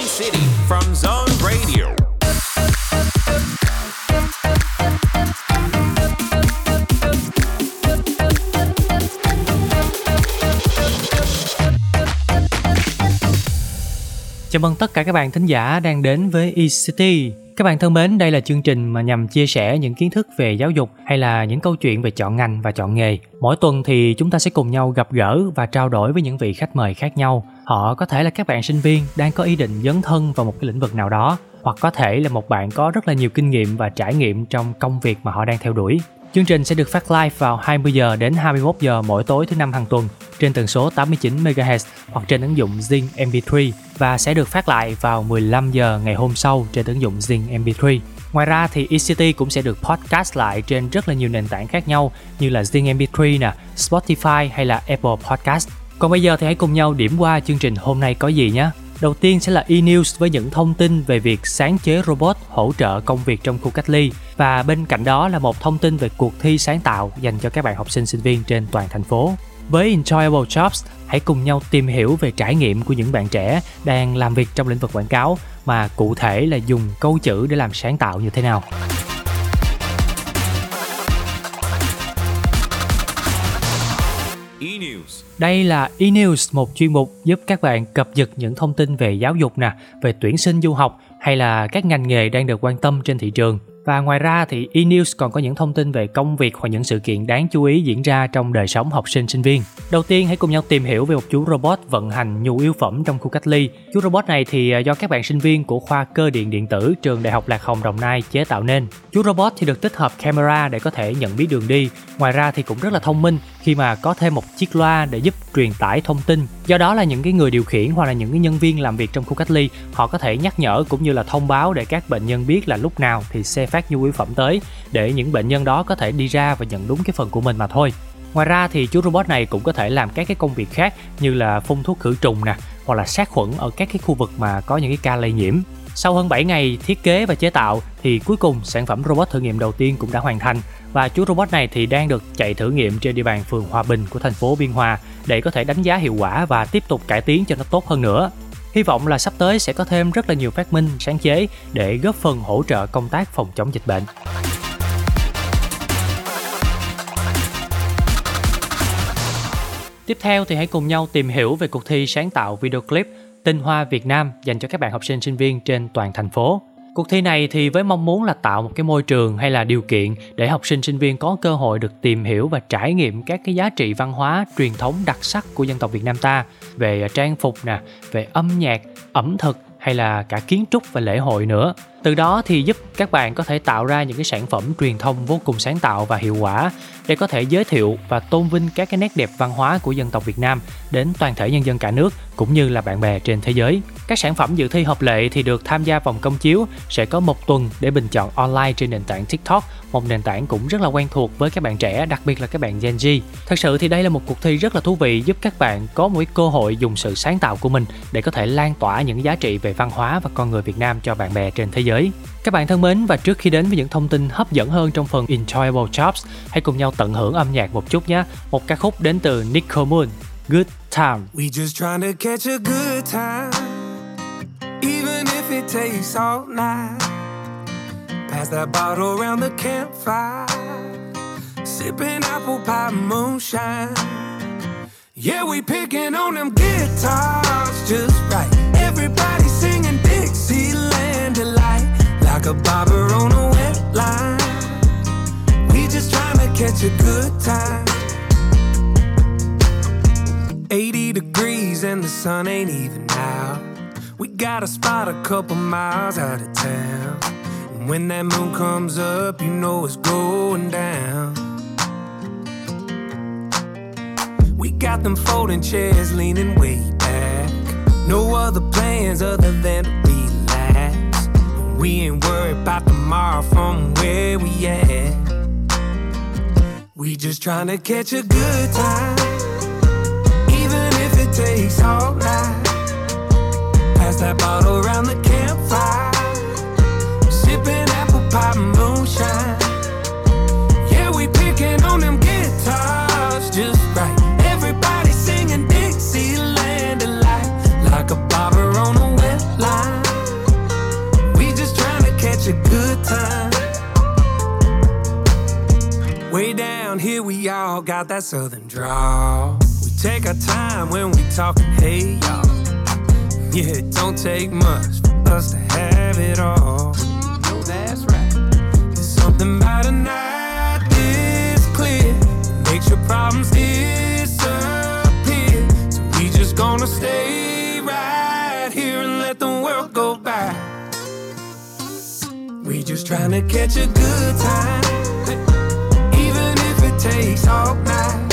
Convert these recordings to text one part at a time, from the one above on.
City from Zone Radio. Chào mừng tất cả các bạn thính giả đang đến với eCity. Các bạn thân mến, đây là chương trình mà nhằm chia sẻ những kiến thức về giáo dục hay là những câu chuyện về chọn ngành và chọn nghề. Mỗi tuần thì chúng ta sẽ cùng nhau gặp gỡ và trao đổi với những vị khách mời khác nhau. Họ có thể là các bạn sinh viên đang có ý định dấn thân vào một cái lĩnh vực nào đó, hoặc có thể là một bạn có rất là nhiều kinh nghiệm và trải nghiệm trong công việc mà họ đang theo đuổi. Chương trình sẽ được phát live vào 20 giờ đến 21 giờ mỗi tối thứ năm hàng tuần trên tần số 89 MHz hoặc trên ứng dụng Zing MP3 và sẽ được phát lại vào 15 giờ ngày hôm sau trên ứng dụng Zing MP3. Ngoài ra thì ECT cũng sẽ được podcast lại trên rất là nhiều nền tảng khác nhau như là Zing MP3 nè, Spotify hay là Apple Podcast. Còn bây giờ thì hãy cùng nhau điểm qua chương trình hôm nay có gì nhé. Đầu tiên sẽ là e-news với những thông tin về việc sáng chế robot hỗ trợ công việc trong khu cách ly và bên cạnh đó là một thông tin về cuộc thi sáng tạo dành cho các bạn học sinh sinh viên trên toàn thành phố. Với Enjoyable Jobs, hãy cùng nhau tìm hiểu về trải nghiệm của những bạn trẻ đang làm việc trong lĩnh vực quảng cáo mà cụ thể là dùng câu chữ để làm sáng tạo như thế nào. Đây là eNews, một chuyên mục giúp các bạn cập nhật những thông tin về giáo dục nè, về tuyển sinh du học hay là các ngành nghề đang được quan tâm trên thị trường. Và ngoài ra thì eNews còn có những thông tin về công việc hoặc những sự kiện đáng chú ý diễn ra trong đời sống học sinh sinh viên. Đầu tiên hãy cùng nhau tìm hiểu về một chú robot vận hành nhu yếu phẩm trong khu cách ly. Chú robot này thì à, do các bạn sinh viên của khoa cơ điện điện tử trường Đại học Lạc Hồng Đồng Nai chế tạo nên. Chú robot thì được tích hợp camera để có thể nhận biết đường đi. Ngoài ra thì cũng rất là thông minh khi mà có thêm một chiếc loa để giúp truyền tải thông tin. Do đó là những cái người điều khiển hoặc là những cái nhân viên làm việc trong khu cách ly, họ có thể nhắc nhở cũng như là thông báo để các bệnh nhân biết là lúc nào thì xe phát nhu yếu phẩm tới để những bệnh nhân đó có thể đi ra và nhận đúng cái phần của mình mà thôi. Ngoài ra thì chú robot này cũng có thể làm các cái công việc khác như là phun thuốc khử trùng nè, hoặc là sát khuẩn ở các cái khu vực mà có những cái ca lây nhiễm. Sau hơn 7 ngày thiết kế và chế tạo thì cuối cùng sản phẩm robot thử nghiệm đầu tiên cũng đã hoàn thành và chú robot này thì đang được chạy thử nghiệm trên địa bàn phường Hòa Bình của thành phố Biên Hòa để có thể đánh giá hiệu quả và tiếp tục cải tiến cho nó tốt hơn nữa. Hy vọng là sắp tới sẽ có thêm rất là nhiều phát minh, sáng chế để góp phần hỗ trợ công tác phòng chống dịch bệnh. Tiếp theo thì hãy cùng nhau tìm hiểu về cuộc thi sáng tạo video clip Tinh Hoa Việt Nam dành cho các bạn học sinh sinh viên trên toàn thành phố. Cuộc thi này thì với mong muốn là tạo một cái môi trường hay là điều kiện để học sinh sinh viên có cơ hội được tìm hiểu và trải nghiệm các cái giá trị văn hóa truyền thống đặc sắc của dân tộc Việt Nam ta về trang phục nè, về âm nhạc, ẩm thực hay là cả kiến trúc và lễ hội nữa. Từ đó thì giúp các bạn có thể tạo ra những cái sản phẩm truyền thông vô cùng sáng tạo và hiệu quả để có thể giới thiệu và tôn vinh các cái nét đẹp văn hóa của dân tộc Việt Nam đến toàn thể nhân dân cả nước cũng như là bạn bè trên thế giới. Các sản phẩm dự thi hợp lệ thì được tham gia vòng công chiếu sẽ có một tuần để bình chọn online trên nền tảng TikTok, một nền tảng cũng rất là quen thuộc với các bạn trẻ, đặc biệt là các bạn Gen Z. Thật sự thì đây là một cuộc thi rất là thú vị giúp các bạn có một cơ hội dùng sự sáng tạo của mình để có thể lan tỏa những giá trị về văn hóa và con người Việt Nam cho bạn bè trên thế giới giới. Các bạn thân mến và trước khi đến với những thông tin hấp dẫn hơn trong phần Enjoyable Jobs, hãy cùng nhau tận hưởng âm nhạc một chút nhé. Một ca khúc đến từ Nico Moon, Good Time. We just trying to catch a good time, even if it takes all night. Pass that bottle around the campfire, sipping apple pie moonshine. Yeah, we picking on them guitars just right. Everybody singing Dixieland delight like a bobber on a wet line. We just trying to catch a good time. 80 degrees and the sun ain't even out. We got a spot a couple miles out of town. And when that moon comes up, you know it's going down. We got them folding chairs leaning way back. No other plans other than to relax. We ain't worried about tomorrow from where we at. We just trying to catch a good time even if it takes all night. Pass that bottle around the campfire, sipping apple pie got that southern drawl. We take our time when we talking, hey y'all. Yeah, it don't take much for us to have it all. No, that's right. There's something about a night this clear makes your problems disappear. So we just gonna stay right here and let the world go by. We just trying to catch a good time, takes all night.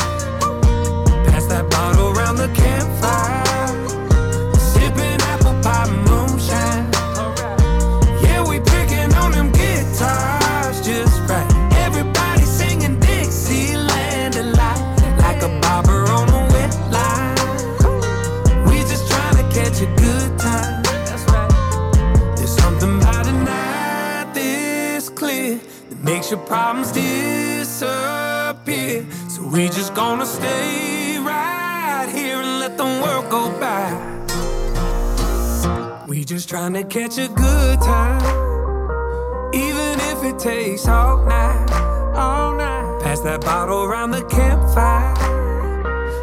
We just gonna stay right here and let the world go by. We just trying to catch a good time, even if it takes all night, all night. Pass that bottle around the campfire,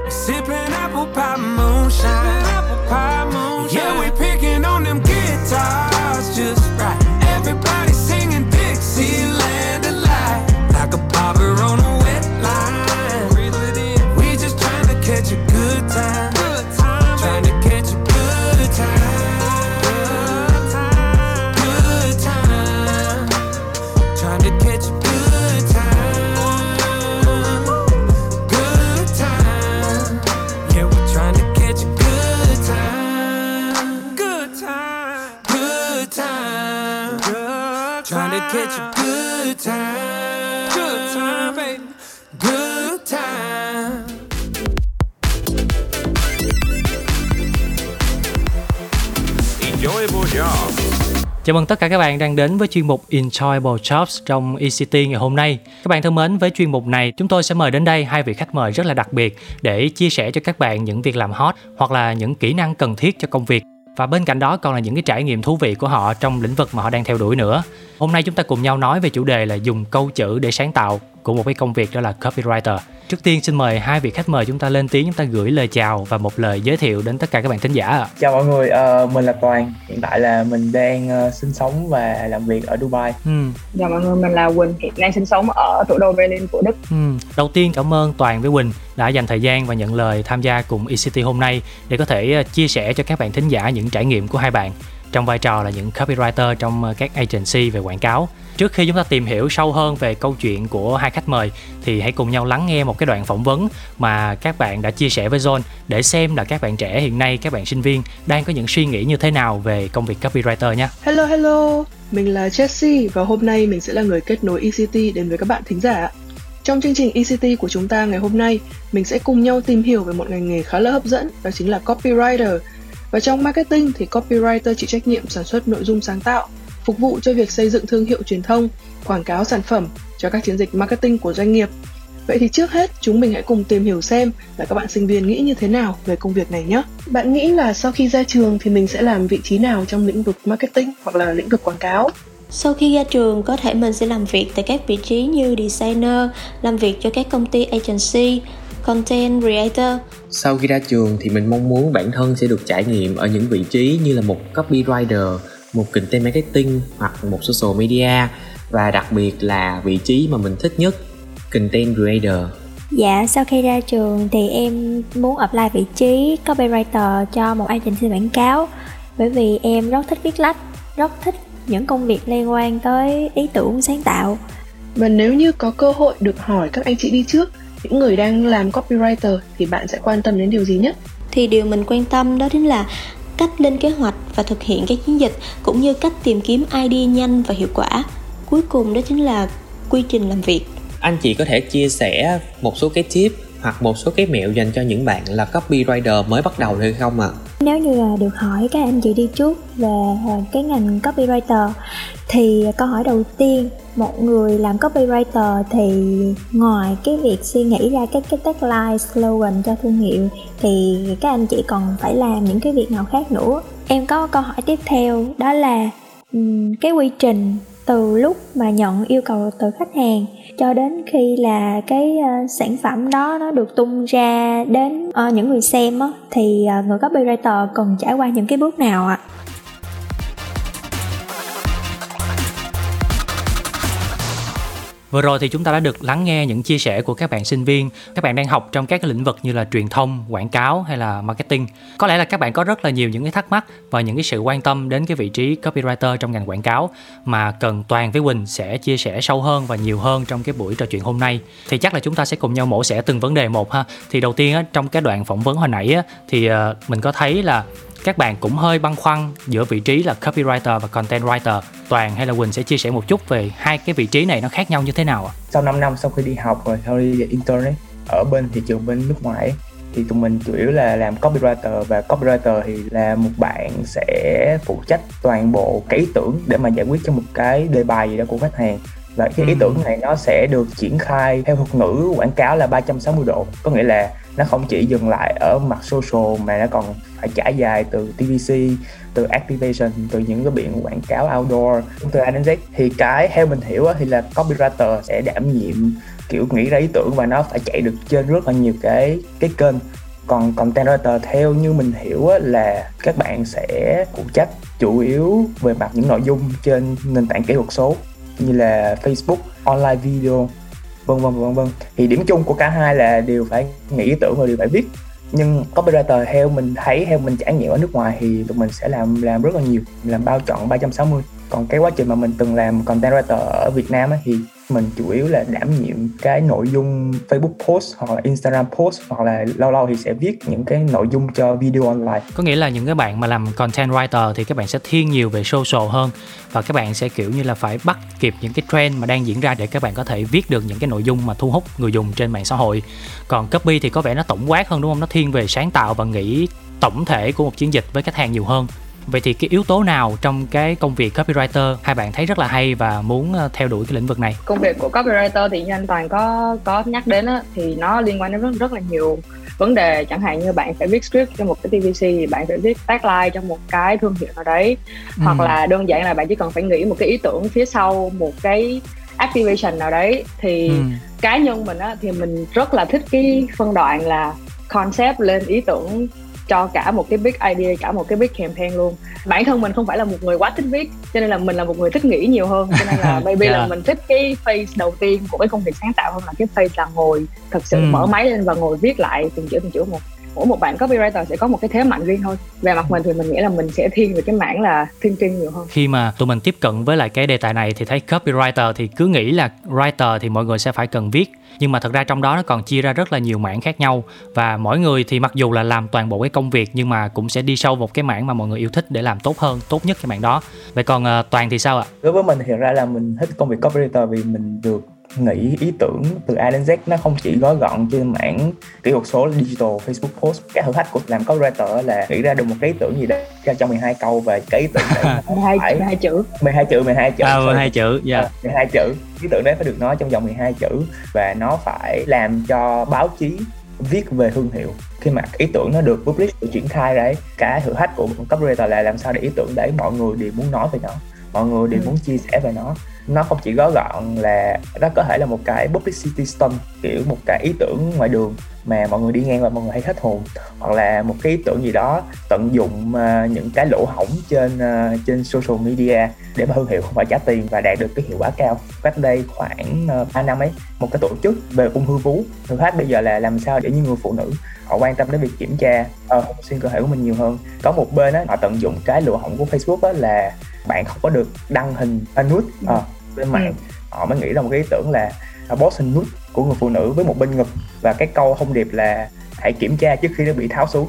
sipping apple pie moonshine, apple pie moonshine. Yeah, we Chào mừng tất cả các bạn đang đến với chuyên mục Enjoyable Jobs trong ECT ngày hôm nay. Các bạn thân mến, với chuyên mục này, chúng tôi sẽ mời đến đây hai vị khách mời rất là đặc biệt để chia sẻ cho các bạn những việc làm hot hoặc là những kỹ năng cần thiết cho công việc. Và bên cạnh đó còn là những cái trải nghiệm thú vị của họ trong lĩnh vực mà họ đang theo đuổi nữa. Hôm nay chúng ta cùng nhau nói về chủ đề là dùng câu chữ để sáng tạo của một cái công việc đó là copywriter. Trước tiên xin mời hai vị khách mời chúng ta lên tiếng chúng ta gửi lời chào và một lời giới thiệu đến tất cả các bạn thính giả ạ. Chào mọi người, ờ, mình là Toàn. Hiện tại là mình đang ờ, sinh sống và làm việc ở Dubai. Ừ. Dạ mọi người, mình là Quỳnh, hiện đang sinh sống ở thủ đô Berlin của Đức. Ừ. Đầu tiên cảm ơn Toàn với Quỳnh đã dành thời gian và nhận lời tham gia cùng ECT hôm nay để có thể ờ, chia sẻ cho các bạn thính giả những trải nghiệm của hai bạn trong vai trò là những copywriter trong các agency về quảng cáo. Trước khi chúng ta tìm hiểu sâu hơn về câu chuyện của hai khách mời thì hãy cùng nhau lắng nghe một cái đoạn phỏng vấn mà các bạn đã chia sẻ với John để xem là các bạn trẻ hiện nay, các bạn sinh viên đang có những suy nghĩ như thế nào về công việc copywriter nhé. Hello hello, mình là Jessie và hôm nay mình sẽ là người kết nối ECT đến với các bạn thính giả. Trong chương trình ECT của chúng ta ngày hôm nay, mình sẽ cùng nhau tìm hiểu về một ngành nghề khá là hấp dẫn, đó chính là copywriter. Và trong marketing thì copywriter chịu trách nhiệm sản xuất nội dung sáng tạo, phục vụ cho việc xây dựng thương hiệu truyền thông, quảng cáo sản phẩm cho các chiến dịch marketing của doanh nghiệp. Vậy thì trước hết, chúng mình hãy cùng tìm hiểu xem là các bạn sinh viên nghĩ như thế nào về công việc này nhé. Bạn nghĩ là sau khi ra trường thì mình sẽ làm vị trí nào trong lĩnh vực marketing hoặc là lĩnh vực quảng cáo? Sau khi ra trường, có thể mình sẽ làm việc tại các vị trí như designer, làm việc cho các công ty agency, content creator. Sau khi ra trường thì mình mong muốn bản thân sẽ được trải nghiệm ở những vị trí như là một copywriter, một content marketing hoặc một social media và đặc biệt là vị trí mà mình thích nhất, content creator. Dạ, sau khi ra trường thì em muốn apply vị trí copywriter cho một agency quảng cáo bởi vì em rất thích viết lách, rất thích những công việc liên quan tới ý tưởng sáng tạo. Và nếu như có cơ hội được hỏi các anh chị đi trước, những người đang làm copywriter thì bạn sẽ quan tâm đến điều gì nhất? Thì điều mình quan tâm đó chính là cách lên kế hoạch và thực hiện các chiến dịch cũng như cách tìm kiếm idea nhanh và hiệu quả. Cuối cùng đó chính là quy trình làm việc. Anh chị có thể chia sẻ một số cái tip hoặc một số cái mẹo dành cho những bạn là copywriter mới bắt đầu hay không ạ? À? Nếu như là được hỏi các anh chị đi trước về cái ngành copywriter thì câu hỏi đầu tiên một người làm copywriter thì ngoài cái việc suy nghĩ ra các cái tagline slogan cho thương hiệu thì các anh chị còn phải làm những cái việc nào khác nữa em có câu hỏi tiếp theo đó là cái quy trình từ lúc mà nhận yêu cầu từ khách hàng cho đến khi là cái uh, sản phẩm đó nó được tung ra đến uh, những người xem á, thì uh, người copywriter cần trải qua những cái bước nào ạ? À? Vừa rồi thì chúng ta đã được lắng nghe những chia sẻ của các bạn sinh viên, các bạn đang học trong các cái lĩnh vực như là truyền thông, quảng cáo hay là marketing. Có lẽ là các bạn có rất là nhiều những cái thắc mắc và những cái sự quan tâm đến cái vị trí copywriter trong ngành quảng cáo mà cần Toàn với Quỳnh sẽ chia sẻ sâu hơn và nhiều hơn trong cái buổi trò chuyện hôm nay. Thì chắc là chúng ta sẽ cùng nhau mổ xẻ từng vấn đề một ha. Thì đầu tiên á, trong cái đoạn phỏng vấn hồi nãy á, thì ờ, mình có thấy là các bạn cũng hơi băn khoăn giữa vị trí là copywriter và content writer. Toàn hay là quỳnh sẽ chia sẻ một chút về hai cái vị trí này nó khác nhau như thế nào ạ? Sau 5 năm sau khi đi học rồi sau đi intern ấy ở bên thị trường bên nước ngoài thì tụi mình chủ yếu là làm copywriter. Và copywriter thì là một bạn sẽ phụ trách toàn bộ cái ý tưởng để mà giải quyết cho một cái đề bài gì đó của khách hàng. Và cái ý ừ. tưởng này nó sẽ được triển khai theo thuật ngữ quảng cáo là 360 độ. Có nghĩa là nó không chỉ dừng lại ở mặt social mà nó còn phải trải dài từ TVC từ activation từ những cái biển quảng cáo outdoor. Từ A đến Z thì cái theo mình hiểu thì là copywriter sẽ đảm nhiệm kiểu nghĩ ra ý tưởng và nó phải chạy được trên rất là nhiều cái cái kênh. Còn content writer theo như mình hiểu là các bạn sẽ phụ trách chủ yếu về mặt những nội dung trên nền tảng kỹ thuật số như là Facebook, online video vân vân vân vân. Thì điểm chung của cả hai là đều phải nghĩ ý tưởng và đều phải viết nhưng copywriter theo mình thấy theo mình trải nghiệm ở nước ngoài thì tụi mình sẽ làm làm rất là nhiều làm bao chọn 360 còn cái quá trình mà mình từng làm content writer ở Việt Nam ấy, thì mình chủ yếu là đảm nhiệm cái nội dung Facebook post hoặc là Instagram post hoặc là lâu lâu thì sẽ viết những cái nội dung cho video online. Có nghĩa là những cái bạn mà làm content writer thì các bạn sẽ thiên nhiều về social hơn và các bạn sẽ, kiểu như là, phải bắt kịp những cái trend mà đang diễn ra để các bạn có thể viết được những cái nội dung mà thu hút người dùng trên mạng xã hội. Còn copy thì có vẻ nó tổng quát hơn, đúng không? Nó thiên về sáng tạo và nghĩ tổng thể của một chiến dịch với khách hàng nhiều hơn vậy thì cái yếu tố nào trong cái công việc copywriter hai bạn thấy rất là hay và muốn ờ, theo đuổi cái lĩnh vực này công việc của copywriter thì như anh toàn có có nhắc đến á, thì nó liên quan đến rất rất là nhiều vấn đề chẳng hạn như bạn phải viết script cho một cái TVC thì bạn phải viết tagline cho một cái thương hiệu nào đấy ừ. hoặc là đơn giản là bạn chỉ cần phải nghĩ một cái ý tưởng phía sau một cái activation nào đấy thì ừ. cá nhân mình á thì mình rất là thích cái phân đoạn là concept lên ý tưởng cho cả một cái big idea cả một cái big campaign luôn bản thân mình không phải là một người quá thích viết cho nên là mình là một người thích nghĩ nhiều hơn cho nên là maybe yeah. là mình thích cái phase đầu tiên của cái công việc sáng tạo hơn là cái phase là ngồi thật sự ừ. mở máy lên và ngồi viết lại từng chữ từng chữ một mỗi một bạn copywriter sẽ có một cái thế mạnh riêng thôi. Về mặt mình thì mình nghĩ là mình sẽ thiên về cái mảng là thinking nhiều hơn. Khi mà tụi mình tiếp cận với lại cái đề tài này thì thấy copywriter thì cứ nghĩ là writer thì mọi người sẽ phải cần viết. Nhưng mà thật ra trong đó nó còn chia ra rất là nhiều mảng khác nhau. Và mỗi người thì mặc dù là làm toàn bộ cái công việc nhưng mà cũng sẽ đi sâu một cái mảng mà mọi người yêu thích để làm tốt hơn tốt nhất cái mảng đó. Vậy còn uh, toàn thì sao ạ? Đối với mình hiện ra là mình thích công việc copywriter vì mình được nghĩ ý tưởng từ A đến Z nó không chỉ gói gọn trên mảng kỹ thuật số digital Facebook post. Cái thử thách của làm copywriter là nghĩ ra được một cái ý tưởng gì đó ra trong 12 câu và cái ý tưởng đấy 12, phải. 12 chữ. 12 chữ 12 chữ. À, 12 chữ dạ. Yeah. 12 chữ. Ý tưởng đấy phải được nói trong vòng 12 chữ và nó phải làm cho báo chí viết về thương hiệu. Khi mà ý tưởng nó được publish được triển khai đấy cái thử thách của một copywriter là làm sao để ý tưởng đấy mọi người đều muốn nói về nó mọi người đều ừ. muốn chia sẻ về nó nó không chỉ gói gọn là nó có thể là một cái publicity stunt kiểu một cái ý tưởng ngoài đường mà mọi người đi ngang và mọi người hay hết hồn. Hoặc là một cái ý tưởng gì đó tận dụng uh, những cái lỗ hổng trên uh, trên social media để mà thương hiệu không phải trả tiền và đạt được cái hiệu quả cao. Cách đây khoảng ờ, uh, 3 năm ấy một cái tổ chức về ung thư vú. Thử thách bây giờ là làm sao để những người phụ nữ họ quan tâm đến việc kiểm tra uh, xuyên cơ thể của mình nhiều hơn. Có một bên á họ tận dụng cái lỗ hổng của facebook á là bạn không có được đăng hình nude uh, bên mạng ừ. họ mới nghĩ ra một cái ý tưởng là boss nude của người phụ nữ với một bên ngực. Và cái câu thông điệp là hãy kiểm tra trước khi nó bị tháo xuống.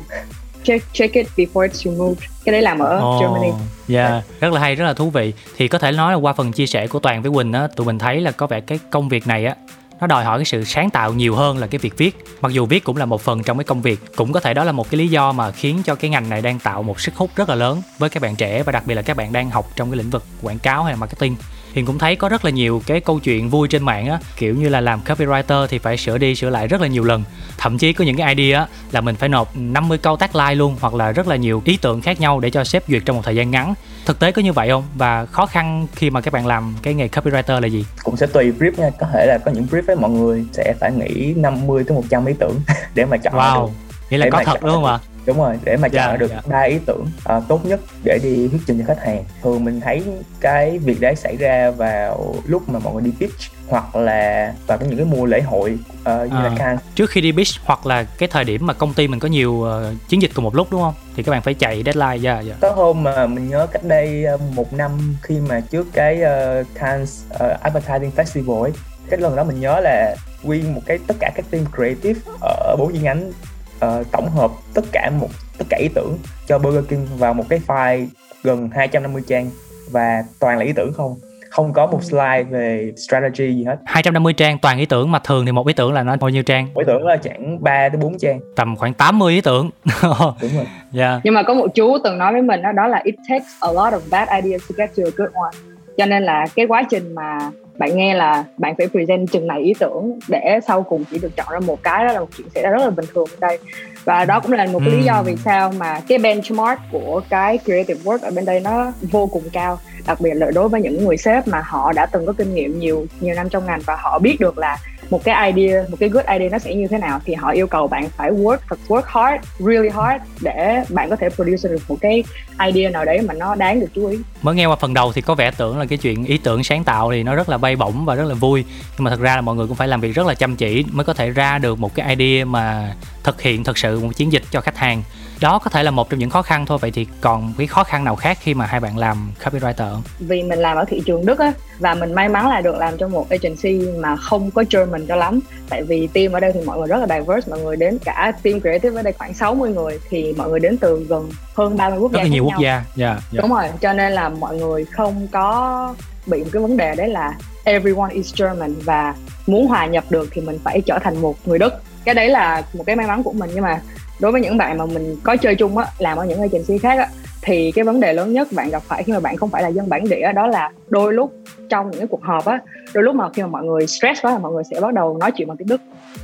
Check check it before it's removed. Cái đấy làm ở oh, Germany. dạ yeah. rất là hay rất là thú vị. Thì có thể nói là qua phần chia sẻ của toàn với quỳnh á tụi mình thấy là có vẻ cái công việc này á nó đòi hỏi cái sự sáng tạo nhiều hơn là cái việc viết. Mặc dù viết cũng là một phần trong cái công việc cũng có thể đó là một cái lý do mà khiến cho cái ngành này đang tạo một sức hút rất là lớn với các bạn trẻ và đặc biệt là các bạn đang học trong cái lĩnh vực quảng cáo hay là marketing Hiền cũng thấy có rất là nhiều cái câu chuyện vui trên mạng á. Kiểu như là làm copywriter thì phải sửa đi sửa lại rất là nhiều lần. Thậm chí có những cái idea á là mình phải nộp 50 câu tagline luôn hoặc là rất là nhiều ý tưởng khác nhau để cho sếp duyệt trong một thời gian ngắn. Thực tế có như vậy không? Và khó khăn khi mà các bạn làm cái nghề copywriter là gì? Cũng sẽ tùy brief nha. Có thể là có những brief ấy mọi người sẽ phải nghĩ 50 tới 100 ý tưởng để mà chọn wow. được. Nghĩa là Để có thật đúng không ạ đúng rồi để mà Dạ, chọn được dạ. ba ý tưởng ờ, tốt nhất để đi thuyết trình cho khách hàng thường mình thấy cái việc đấy xảy ra vào lúc mà mọi người đi pitch hoặc là vào những cái mùa lễ hội ờ, như À. là Cannes trước khi đi pitch hoặc là cái thời điểm mà công ty mình có nhiều ờ, chiến dịch cùng một lúc đúng không thì các bạn phải chạy deadline dạ dạ có hôm mà mình nhớ cách đây một năm khi mà trước cái ờ, Cannes ờ, Advertising Festival ấy cái lần đó mình nhớ là nguyên một cái tất cả các team creative ở bốn chi nhánh ờ, tổng hợp tất cả một tất cả ý tưởng cho Burger King vào một cái file gần 250 trang và toàn là ý tưởng không? Không có một slide về strategy gì hết. 250 trang toàn ý tưởng mà thường thì một ý tưởng là nó bao nhiêu trang? Mỗi tưởng là chẳng 3 đến 4 trang. Tầm khoảng 80 ý tưởng. Đúng rồi. Dạ. Nhưng mà có một chú từng nói với mình đó, đó là it takes a lot of bad ideas to get to a good one. Cho nên là cái quá trình mà bạn nghe là bạn phải present chừng này ý tưởng để sau cùng chỉ được chọn ra một cái đó là một chuyện xảy ra rất là bình thường ở đây và đó cũng là một cái lý do Ừm. vì sao mà cái benchmark của cái creative work ở bên đây nó vô cùng cao đặc biệt là đối với những người sếp mà họ đã từng có kinh nghiệm nhiều nhiều năm trong ngành và họ biết được là một cái idea, một cái good idea nó sẽ như thế nào thì họ yêu cầu bạn phải work thật work hard, really hard để bạn có thể produce được một cái idea nào đấy mà nó đáng được chú ý. Mới nghe qua phần đầu thì có vẻ tưởng là cái chuyện ý tưởng sáng tạo thì nó rất là bay bổng và rất là vui. Nhưng mà thật ra là mọi người cũng phải làm việc rất là chăm chỉ mới có thể ra được một cái idea mà thực hiện thật sự một chiến dịch cho khách hàng đó có thể là một trong những khó khăn thôi. Vậy thì còn cái khó khăn nào khác khi mà hai bạn làm copywriter không? vì mình làm ở thị trường Đức á và mình may mắn là được làm trong một agency mà không có German cho lắm. Tại vì team ở đây thì mọi người rất là diverse. Mọi người đến cả team creative ở đây khoảng 60 người thì mọi người đến từ gần hơn 30 quốc rất gia là nhiều quốc nhau. gia. Dạ dạ. đúng rồi cho nên là mọi người không có bị một cái vấn đề đấy là everyone is German. Và muốn hòa nhập được thì mình phải trở thành một người Đức. Cái đấy là một cái may mắn của mình. Nhưng mà đối với những bạn mà mình có chơi chung á làm ở những agency khác á thì cái vấn đề lớn nhất bạn gặp phải khi mà bạn không phải là dân bản địa đó là đôi lúc trong những cái cuộc họp á đôi lúc mà khi mà mọi người stress quá là mọi người sẽ bắt đầu nói chuyện bằng tiếng Đức.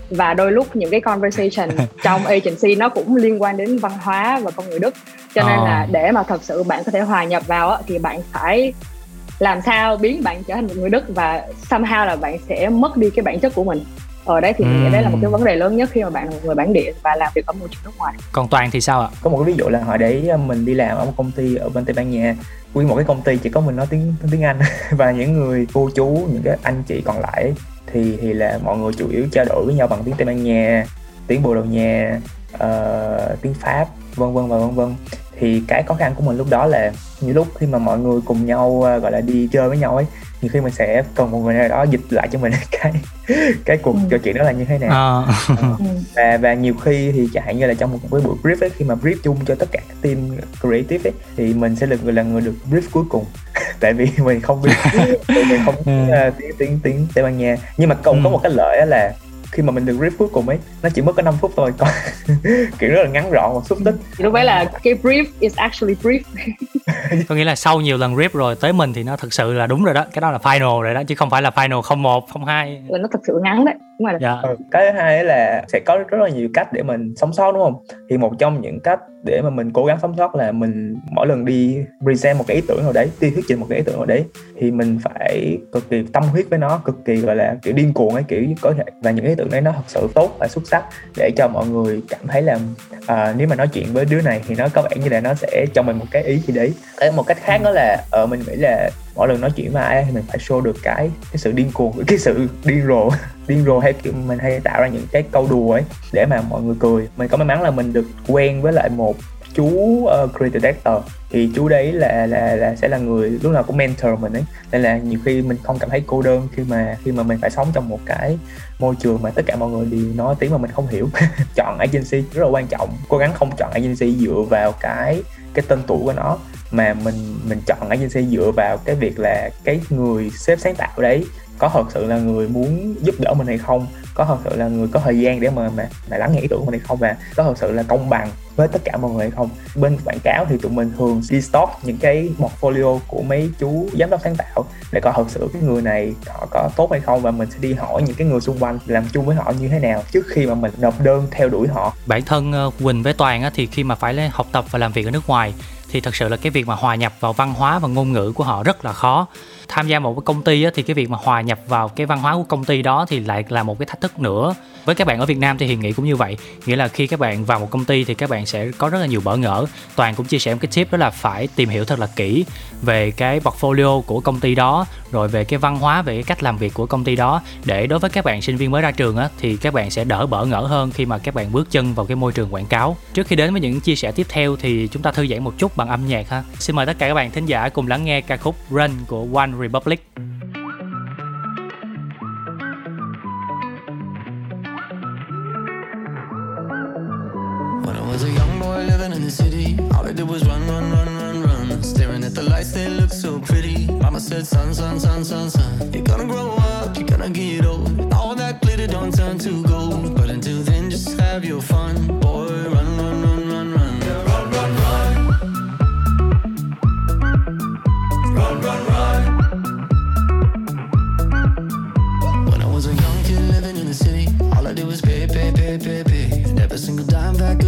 Và đôi lúc những cái conversation trong agency nó cũng liên quan đến văn hóa và con người Đức. Cho nên Ờ. là để mà thật sự bạn có thể hòa nhập vào á, thì bạn phải làm sao biến bạn trở thành một người Đức và somehow là bạn sẽ mất đi cái bản chất của mình ở đấy thì mình nghĩ đấy là một cái vấn đề lớn nhất khi mà bạn là một người bản địa và làm việc ở môi trường nước ngoài. Còn toàn thì sao ạ? Có một cái ví dụ là hồi đấy ờ, mình đi làm ở một công ty ở bên Tây Ban Nha. Nguyên một cái công ty chỉ có mình nói tiếng tiếng Anh. Và những người cô chú những cái anh chị còn lại thì thì là mọi người chủ yếu trao đổi với nhau bằng tiếng Tây Ban Nha tiếng Bồ Đào Nha ờ, tiếng Pháp vân vân và vân vân. Thì cái khó khăn của mình lúc đó là nhiều lúc khi mà mọi người cùng nhau ờ, gọi là đi chơi với nhau ấy nhiều khi mình sẽ cần một người nào đó dịch lại cho mình cái cái cuộc Ừ. trò chuyện đó là như thế nào Ờ, ừ. và và nhiều khi thì chẳng hạn như là trong một cái buổi brief ấy khi mà brief chung cho tất cả các team creative ấy thì mình sẽ là người là người được brief cuối cùng tại vì mình không biết mình không biết Ừ. tiếng tiếng tiếng Tây Ban Nha nhưng mà còn có Ừ. một cái lợi á là khi mà mình được brief cuối cùng ấy nó chỉ mất có 5 phút thôi. Còn kiểu rất là ngắn gọn và xúc tích. Lúc đấy là cái brief is actually brief. Có nghĩa là sau nhiều lần rip rồi tới mình thì nó thực sự là đúng rồi đó cái đó là final rồi đó chứ không phải là final 01 02 là nó thật sự ngắn đấy đúng rồi dạ. Ừ, cái thứ hai là sẽ có rất là nhiều cách để mình sống sót đúng không? Thì một trong những cách để mà mình cố gắng sống sót là mình mỗi lần đi present một cái ý tưởng nào đấy đi thuyết trình một cái ý tưởng nào đấy thì mình phải cực kỳ tâm huyết với nó cực kỳ gọi là kiểu điên cuồng ấy kiểu có thể và những ý tưởng đấy nó thật sự tốt và xuất sắc để cho mọi người cảm thấy là à, nếu mà nói chuyện với đứa này thì nó có vẻ như là nó sẽ cho mình một cái ý gì đấy. Cái một cách khác đó là ở mình nghĩ là mỗi lần nói chuyện với ai thì mình phải show được cái cái sự điên cuồng cái sự điên rồ. Điên rồ hay kiểu mình hay tạo ra những cái câu đùa ấy để mà mọi người cười. Mình có may mắn là mình được quen với lại một chú uh, creative director. Thì chú đấy là là là sẽ là người lúc nào cũng mentor mình ấy. Nên là nhiều khi mình không cảm thấy cô đơn khi mà khi mà mình phải sống trong một cái môi trường mà tất cả mọi người đều nói tiếng mà mình không hiểu. Chọn agency rất là quan trọng. Cố gắng không chọn agency dựa vào cái cái tên tuổi của nó mà mình mình chọn agency dựa vào cái việc là cái người sếp sáng tạo đấy có thật sự là người muốn giúp đỡ mình hay không có thật sự là người có thời gian để mà mà, mà lắng nghe ý tưởng mình hay không và có thật sự là công bằng với tất cả mọi người hay không. Bên quảng cáo thì tụi mình thường đi stock những cái portfolio của mấy chú giám đốc sáng tạo để coi thật sự cái người này họ có tốt hay không và mình sẽ đi hỏi những cái người xung quanh làm chung với họ như thế nào trước khi mà mình nộp đơn theo đuổi họ. Bản thân ờ, Quỳnh với Toàn thì khi mà phải học tập và làm việc ở nước ngoài thì thật sự là cái việc mà hòa nhập vào văn hóa và ngôn ngữ của họ rất là khó tham gia một cái công ty á, thì cái việc mà hòa nhập vào cái văn hóa của công ty đó thì lại là một cái thách thức nữa. Với các bạn ở Việt Nam thì Hiền nghĩ cũng như vậy. Nghĩa là khi các bạn vào một công ty thì các bạn sẽ có rất là nhiều bỡ ngỡ. Toàn cũng chia sẻ một cái tip đó là phải tìm hiểu thật là kỹ về cái portfolio của công ty đó rồi về cái văn hóa về cái cách làm việc của công ty đó. Để đối với các bạn sinh viên mới ra trường á thì các bạn sẽ đỡ bỡ ngỡ hơn khi mà các bạn bước chân vào cái môi trường quảng cáo. Trước khi đến với những chia sẻ tiếp theo thì chúng ta thư giãn một chút bằng âm nhạc ha. Xin mời tất cả các bạn thính giả cùng lắng nghe ca khúc Run của One Republic When I was a young boy living in the city, all I did was run, run, run, run, run. Staring at the lights, they look so pretty. Mama said, son, son, son, son, son. You're gonna grow up, you're gonna get old. All that glitter don't turn to gold. But until then, just have your fun.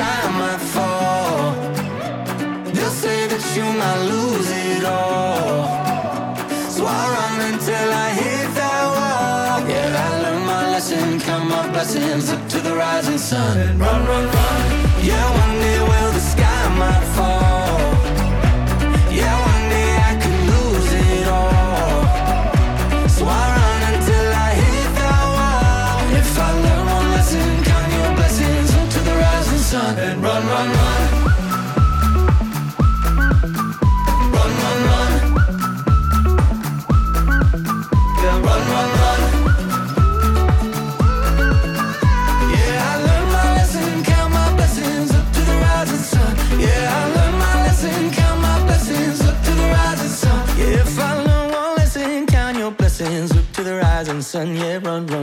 sky might fall. They'll say that you might lose it all. So I run until I hit that wall. Yeah, I learned my lesson, count my blessings up to the rising sun. Run, run, run. Sun. Yeah, run, run, run.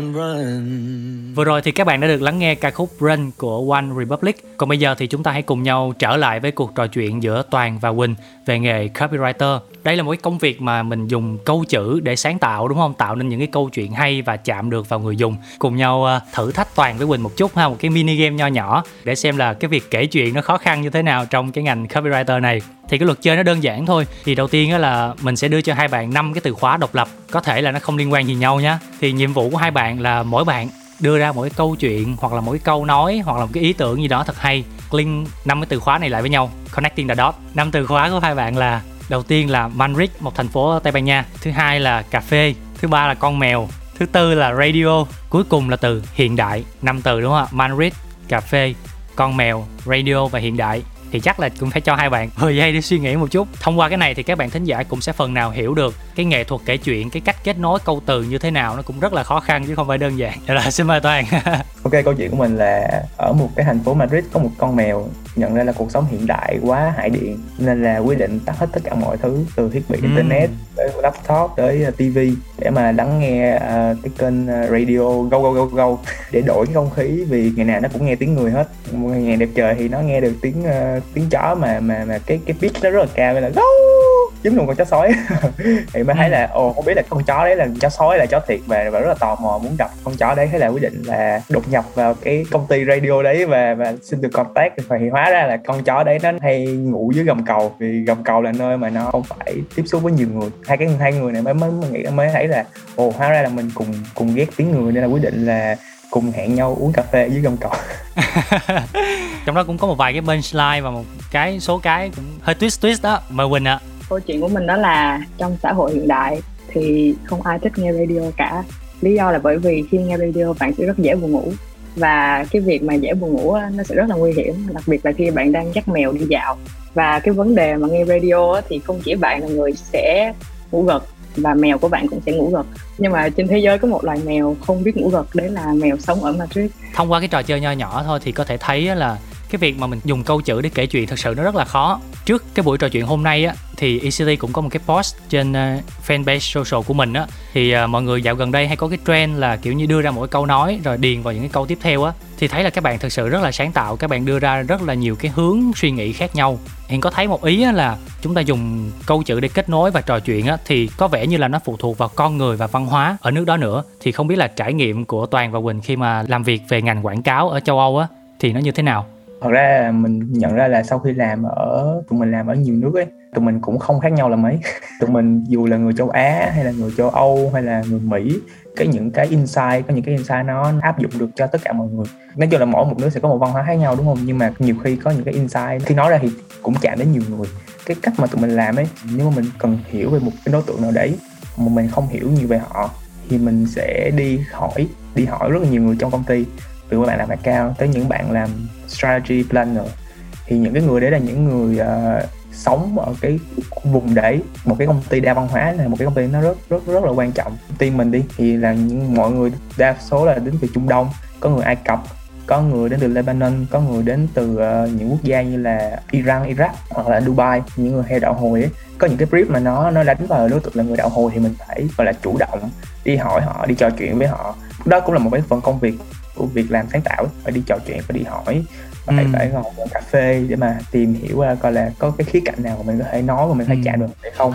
Vừa rồi thì các bạn đã được lắng nghe ca khúc Run của One Republic. Còn bây giờ thì chúng ta hãy cùng nhau trở lại với cuộc trò chuyện giữa Toàn và Quỳnh về nghề copywriter. Đây là một cái công việc mà mình dùng câu chữ để sáng tạo đúng không? Tạo nên những cái câu chuyện hay và chạm được vào người dùng. Cùng nhau ờ, thử thách Toàn với Quỳnh một chút ha, một cái mini game nho nhỏ để xem là cái việc kể chuyện nó khó khăn như thế nào trong cái ngành copywriter này. Thì cái luật chơi nó đơn giản thôi. Thì đầu tiên là mình sẽ đưa cho hai bạn năm cái từ khóa độc lập, có thể là nó không liên quan gì nhau nhá. Thì nhiệm vụ của hai bạn là mỗi bạn đưa ra một cái câu chuyện hoặc là một cái câu nói hoặc là một cái ý tưởng gì đó thật hay. Link năm cái từ khóa này lại với nhau, connecting the dots năm từ khóa của hai bạn là, đầu tiên là Madrid một thành phố ở Tây Ban Nha. Thứ hai là cà phê. Thứ ba là con mèo. Thứ tư là radio. Cuối cùng là từ hiện đại. Năm từ đúng không ạ? Madrid cà phê, con mèo, radio và hiện đại thì chắc là cũng phải cho hai bạn 10 giây để suy nghĩ một chút. Thông qua cái này thì các bạn thính giả cũng sẽ phần nào hiểu được cái nghệ thuật kể chuyện, cái cách kết nối câu từ như thế nào nó cũng rất là khó khăn chứ không phải đơn giản. Rồi, xin mời toàn. ok câu chuyện của mình là ở một cái thành phố Madrid có một con mèo nhận ra là cuộc sống hiện đại quá hại điện nên là quyết định tắt hết tất cả mọi thứ từ thiết bị Ừm. internet tới laptop tới uh, TV để mà lắng nghe uh, cái kênh uh, radio go go go go để đổi cái không khí vì ngày nào nó cũng nghe tiếng người hết một ngày đẹp trời thì nó nghe được tiếng uh, tiếng chó mà mà mà cái cái pitch nó rất là cao là Gâu! Như một con chó sói. Thì mới thấy ừ. là ồ không biết là con chó đấy là chó sói là chó thiệt và, và rất là tò mò muốn gặp con chó đấy. Thế là quyết định là đột nhập vào cái công ty radio đấy và và xin được contact. Và thì hóa ra là con chó đấy nó hay ngủ dưới gầm cầu vì gầm cầu là nơi mà nó không phải tiếp xúc với nhiều người. Hai cái hai người này mới mới, mới nghĩ mới thấy là ồ hóa ra là mình cùng cùng ghét tiếng người nên là quyết định là cùng hẹn nhau uống cà phê dưới gầm cầu. Trong đó cũng có một vài cái bên slide và một cái số cái cũng hơi twist twist đó. Mời quỳnh ạ. à câu chuyện của mình đó là trong xã hội hiện đại thì không ai thích nghe radio cả. Lý do là bởi vì khi nghe radio bạn sẽ rất dễ buồn ngủ. Và cái việc mà dễ buồn ngủ nó sẽ rất là nguy hiểm, đặc biệt là khi bạn đang dắt mèo đi dạo. Và cái vấn đề mà nghe radio thì không chỉ bạn là người sẽ ngủ gật, và mèo của bạn cũng sẽ ngủ gật. Nhưng mà trên thế giới có một loài mèo không biết ngủ gật, đấy là mèo sống ở Madrid. Thông qua cái trò chơi nho nhỏ thôi thì có thể thấy là cái việc mà mình dùng câu chữ để kể chuyện thật sự nó rất là khó. Trước cái buổi trò chuyện hôm nay á thì ECT cũng có một cái post trên uh, fanpage social của mình á. Thì uh, mọi người dạo gần đây hay có cái trend là kiểu như đưa ra một cái câu nói rồi điền vào những cái câu tiếp theo á. Thì thấy là các bạn thực sự rất là sáng tạo các bạn đưa ra rất là nhiều cái hướng suy nghĩ khác nhau. Hiện có thấy một ý á là chúng ta dùng câu chữ để kết nối và trò chuyện á thì có vẻ như là nó phụ thuộc vào con người và văn hóa ở nước đó nữa. Thì không biết là trải nghiệm của toàn và quỳnh khi mà làm việc về ngành quảng cáo ở châu âu á thì nó như thế nào? Thật ra là mình nhận ra là sau khi làm ở, tụi mình làm ở nhiều nước ấy, tụi mình cũng không khác nhau là mấy. Tụi mình dù là người châu á, hay là người châu âu, hay là người mỹ, cái những cái insight, có những cái insight nó áp dụng được cho tất cả mọi người. Nói chung là mỗi một nước sẽ có một văn hóa khác nhau, đúng không? Nhưng mà nhiều khi có những cái insight, khi nói ra thì cũng chạm đến nhiều người. Cái cách mà tụi mình làm ấy, nếu mà mình cần hiểu về một cái đối tượng nào đấy, mà mình không hiểu nhiều về họ, thì mình sẽ đi hỏi đi hỏi rất là nhiều người trong công ty từ các bạn làm cao tới những bạn làm strategy planner. Thì những cái người đấy là những người uh, sống ở cái vùng đấy một cái công ty đa văn hóa là một cái công ty nó rất rất rất là quan trọng. Team mình đi thì là những mọi người đa số là đến từ Trung Đông có người Ai Cập có người đến từ Lebanon có người đến từ uh, những quốc gia như là Iran Iraq hoặc là Dubai những người hay đạo hồi ấy. Có những cái brief mà nó nó đánh vào đối tượng là người đạo hồi thì mình phải gọi là chủ động đi hỏi họ đi trò chuyện với họ. Đó cũng là một cái phần công việc của việc làm sáng tạo phải đi trò chuyện phải đi hỏi phải ừ. phải ngồi cà phê để mà tìm hiểu coi là có cái khía cạnh nào mà mình có thể nói và mình phải ừ. chạm được hay không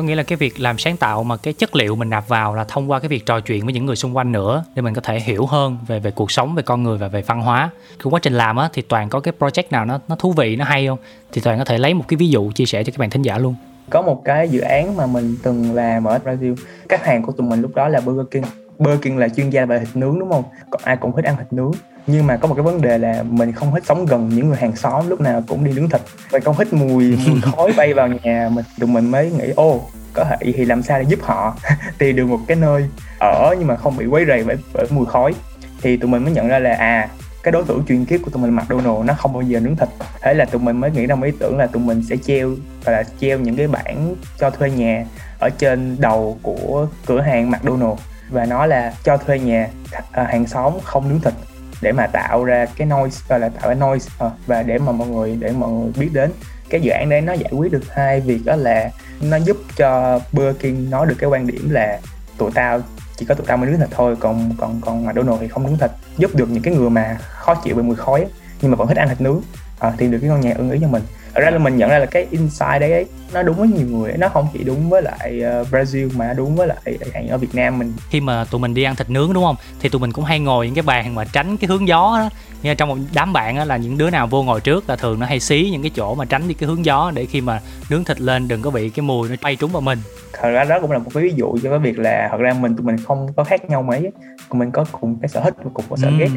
có nghĩa là cái việc làm sáng tạo mà cái chất liệu mình nạp vào là thông qua cái việc trò chuyện với những người xung quanh nữa để mình có thể hiểu hơn về về cuộc sống về con người và về văn hóa cái quá trình làm á thì toàn có cái project nào nó nó thú vị nó hay không thì toàn có thể lấy một cái ví dụ chia sẻ cho các bạn thính giả luôn có một cái dự án mà mình từng làm ở Brazil. Khách hàng của tụi mình lúc đó là Burger King. Burger King là chuyên gia về thịt nướng đúng không? Còn ai cũng thích ăn thịt nướng. Nhưng mà có một cái vấn đề là mình không thích sống gần những người hàng xóm lúc nào cũng đi nướng thịt. Và không thích mùi, mùi khói bay vào nhà mình. Tụi mình mới nghĩ ô có thể thì làm sao để giúp họ tìm được một cái nơi ở nhưng mà không bị quấy rầy bởi, bởi mùi khói. Thì tụi mình mới nhận ra là à cái đối tượng chuyên kiếp của tụi mình McDonald nó không bao giờ nướng thịt. Thế là tụi mình mới nghĩ ra một ý tưởng là tụi mình sẽ treo và là treo những cái bảng cho thuê nhà ở trên đầu của cửa hàng McDonald và nó là cho thuê nhà à, hàng xóm không nướng thịt để mà tạo ra cái noise gọi là tạo ra noise ờ, và để mà mọi người để mọi người biết đến. Cái dự án đấy nó giải quyết được hai việc đó là nó giúp cho Burger King nói được cái quan điểm là tụi tao chỉ có tụi tao mới nướng thịt thôi còn còn còn McDonald thì không nướng thịt. Giúp được những cái người mà khó chịu về mùi khói nhưng mà vẫn thích ăn thịt nướng ờ, à, tìm được cái con nhà ưng ý cho mình. Thật ra là mình nhận ra là cái insight đấy ấy, nó đúng với nhiều người nó không chỉ đúng với lại uh, Brazil mà đúng với lại hạn ở Việt Nam mình. Khi mà tụi mình đi ăn thịt nướng đúng không? Thì tụi mình cũng hay ngồi những cái bàn mà tránh cái hướng gió đó như trong một đám bạn á, là những đứa nào vô ngồi trước là thường nó hay xí những cái chỗ mà tránh đi cái hướng gió để khi mà nướng thịt lên đừng có bị cái mùi nó bay trúng vào mình. Thật ra đó cũng là một cái ví dụ cho cái việc là thật ra mình tụi mình không có khác nhau mấy mình có cùng cái sở thích và cùng có sở ghét.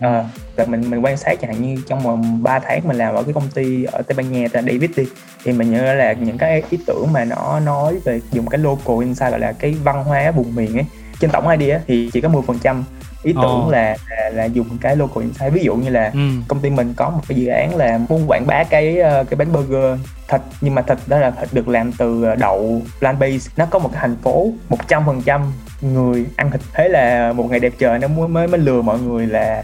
À, mình mình quan sát chẳng hạn như trong vòng 3 tháng mình làm ở cái công ty ở Tây Ban Nha tên David đi thì mình nhớ là những cái ý tưởng mà nó nói về dùng cái local insight gọi là cái văn hóa vùng miền ấy. Trên tổng idea thì chỉ có 10 phần trăm ý tưởng oh. là, là là dùng cái local insight ví dụ như là ừ. công ty mình có một cái dự án là muốn quảng bá cái ờ, cái bánh burger thịt nhưng mà thịt đó là thịt được làm từ ờ, đậu plant based nó có một cái thành phố một trăm phần trăm người ăn thịt thế là một ngày đẹp trời nó mới mới lừa mọi người là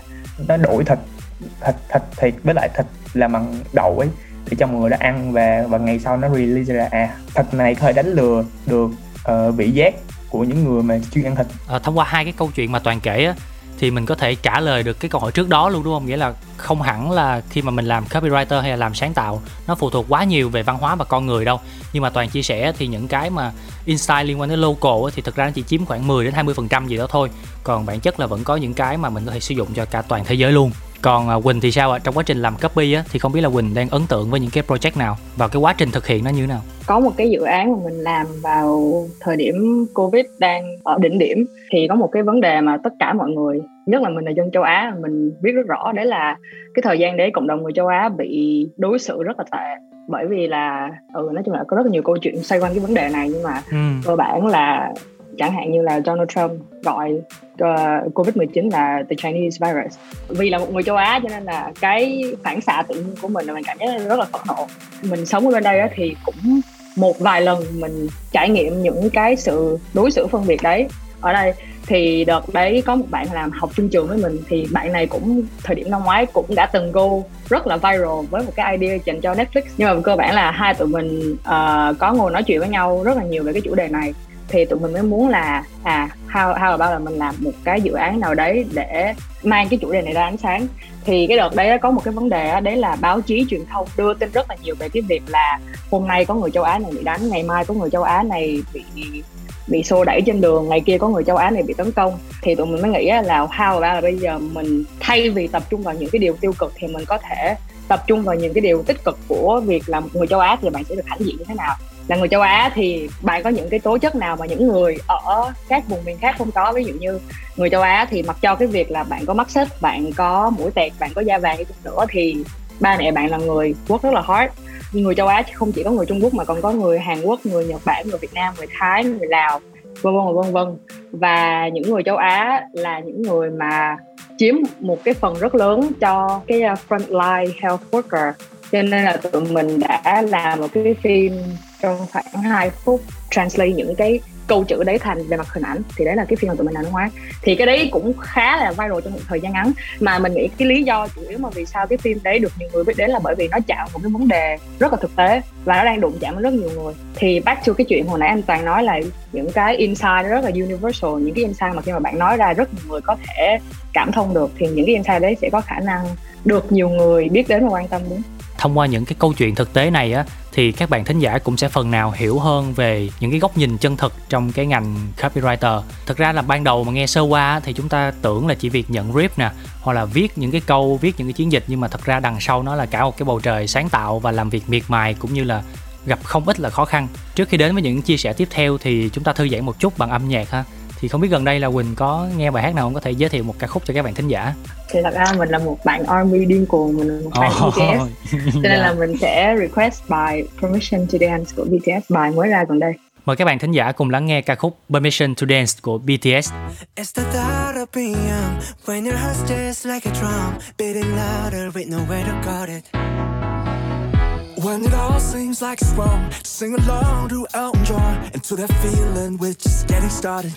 nó đổi thịt thịt thịt thịt với lại thịt làm bằng đậu ấy để cho mọi người đã ăn và và ngày sau nó release ra à thịt này có thể đánh lừa được uh, vị giác của những người mà chuyên ăn thịt à, thông qua hai cái câu chuyện mà toàn kể á thì mình có thể trả lời được cái câu hỏi trước đó luôn đúng không? Nghĩa là không hẳn là khi mà mình làm copywriter hay là làm sáng tạo nó phụ thuộc quá nhiều về văn hóa và con người đâu. Nhưng mà toàn chia sẻ thì những cái mà insight liên quan đến local thì thực ra nó chỉ chiếm khoảng 10 đến 20 phần trăm gì đó thôi. Còn bản chất là vẫn có những cái mà mình có thể sử dụng cho cả toàn thế giới luôn. Còn à, Quỳnh thì sao ạ? Trong quá trình làm copy á, thì không biết là Quỳnh đang ấn tượng với những cái project nào? Và cái quá trình thực hiện nó như thế nào? Có một cái dự án mà mình làm vào thời điểm Covid đang ở đỉnh điểm thì có một cái vấn đề mà tất cả mọi người, nhất là mình là dân châu Á, mình biết rất rõ đấy là cái thời gian đấy cộng đồng người châu Á bị đối xử rất là tệ. Bởi vì là ừ nói chung là có rất là nhiều câu chuyện xoay quanh cái vấn đề này nhưng mà ừ. cơ bản là chẳng hạn như là Donald Trump gọi uh, Covid-19 là the Chinese virus. Vì là một người châu Á cho nên là cái phản xạ tự nhiên của mình là mình cảm thấy rất là phẫn nộ. Mình sống ở bên đây thì cũng một vài lần mình trải nghiệm những cái sự đối xử phân biệt đấy. Ở đây thì đợt đấy có một bạn làm học chung trường với mình thì bạn này cũng thời điểm năm ngoái cũng đã từng go rất là viral với một cái idea dành cho Netflix. Nhưng mà cơ bản là hai tụi mình uh, có ngồi nói chuyện với nhau rất là nhiều về cái chủ đề này. Thì tụi mình mới muốn là à how how about là mình làm một cái dự án nào đấy để mang cái chủ đề này ra ánh sáng. Thì cái đợt đấy có một cái vấn đề đấy là báo chí truyền thông đưa tin rất là nhiều về cái việc là hôm nay có người châu Á này bị đánh ngày mai có người châu Á này bị bị xô đẩy trên đường, ngày kia có người châu Á này bị tấn công. Thì tụi mình mới nghĩ là, how about là bây giờ mình thay vì tập trung vào những cái điều tiêu cực thì mình có thể tập trung vào những cái điều tích cực của việc là một người châu Á thì bạn sẽ được hãnh diện như thế nào. Là người châu Á thì bạn có những cái tố chất nào mà những người ở các vùng miền khác không có? Ví dụ như người châu Á thì mặc cho cái việc là bạn có mắt xích, bạn có mũi tẹt, bạn có da vàng đi nữa thì ba mẹ bạn là người quốc rất là hard người châu Á không chỉ có người Trung Quốc mà còn có người Hàn Quốc, người Nhật Bản, người Việt Nam, người Thái, người Lào, vân vân vân vân. Và những người châu Á là những người mà chiếm một cái phần rất lớn cho cái à, frontline health worker. Cho nên là tụi mình đã làm một cái phim trong khoảng 2 phút translate những cái câu chữ đấy thành về mặt hình ảnh, thì đấy là cái phim mà tụi mình làm nước ngoài thì cái đấy cũng khá là viral trong một thời gian ngắn, mà mình nghĩ cái lý do chủ yếu mà vì sao cái phim đấy được nhiều người biết đến là bởi vì nó chạm một cái vấn đề rất là thực tế và nó đang đụng chạm với rất nhiều người. Thì back to cái chuyện hồi nãy anh toàn nói là những cái insight rất là universal, những cái insight mà khi mà bạn nói ra rất nhiều người có thể cảm thông được, thì những cái insight đấy sẽ có khả năng được nhiều người biết đến và quan tâm đến thông qua những cái câu chuyện thực tế này á thì các bạn thính giả cũng sẽ phần nào hiểu hơn về những cái góc nhìn chân thực trong cái ngành copywriter. Thực ra là ban đầu mà nghe sơ qua thì chúng ta tưởng là chỉ việc nhận brief nè, hoặc là viết những cái câu, viết những cái chiến dịch nhưng mà thật ra đằng sau nó là cả một cái bầu trời sáng tạo và làm việc miệt mài cũng như là gặp không ít là khó khăn. Trước khi đến với những chia sẻ tiếp theo thì chúng ta thư giãn một chút bằng âm nhạc ha thì không biết gần đây là Quỳnh có nghe bài hát nào không? Có thể giới thiệu một ca khúc cho các bạn thính giả. Thì thật ra mình là một bạn army điên cuồng mình là một bạn oh, BTS cho nên là mình sẽ request bài Permission to Dance của BTS bài mới ra gần đây. Mời các bạn thính giả cùng lắng nghe ca khúc Permission to Dance của BTS. It's the thought of being young when your heart's just like a drum beating louder with nowhere to guard it. When it all seems like it's wrong, sing along to Elton John and that feeling we're just getting started.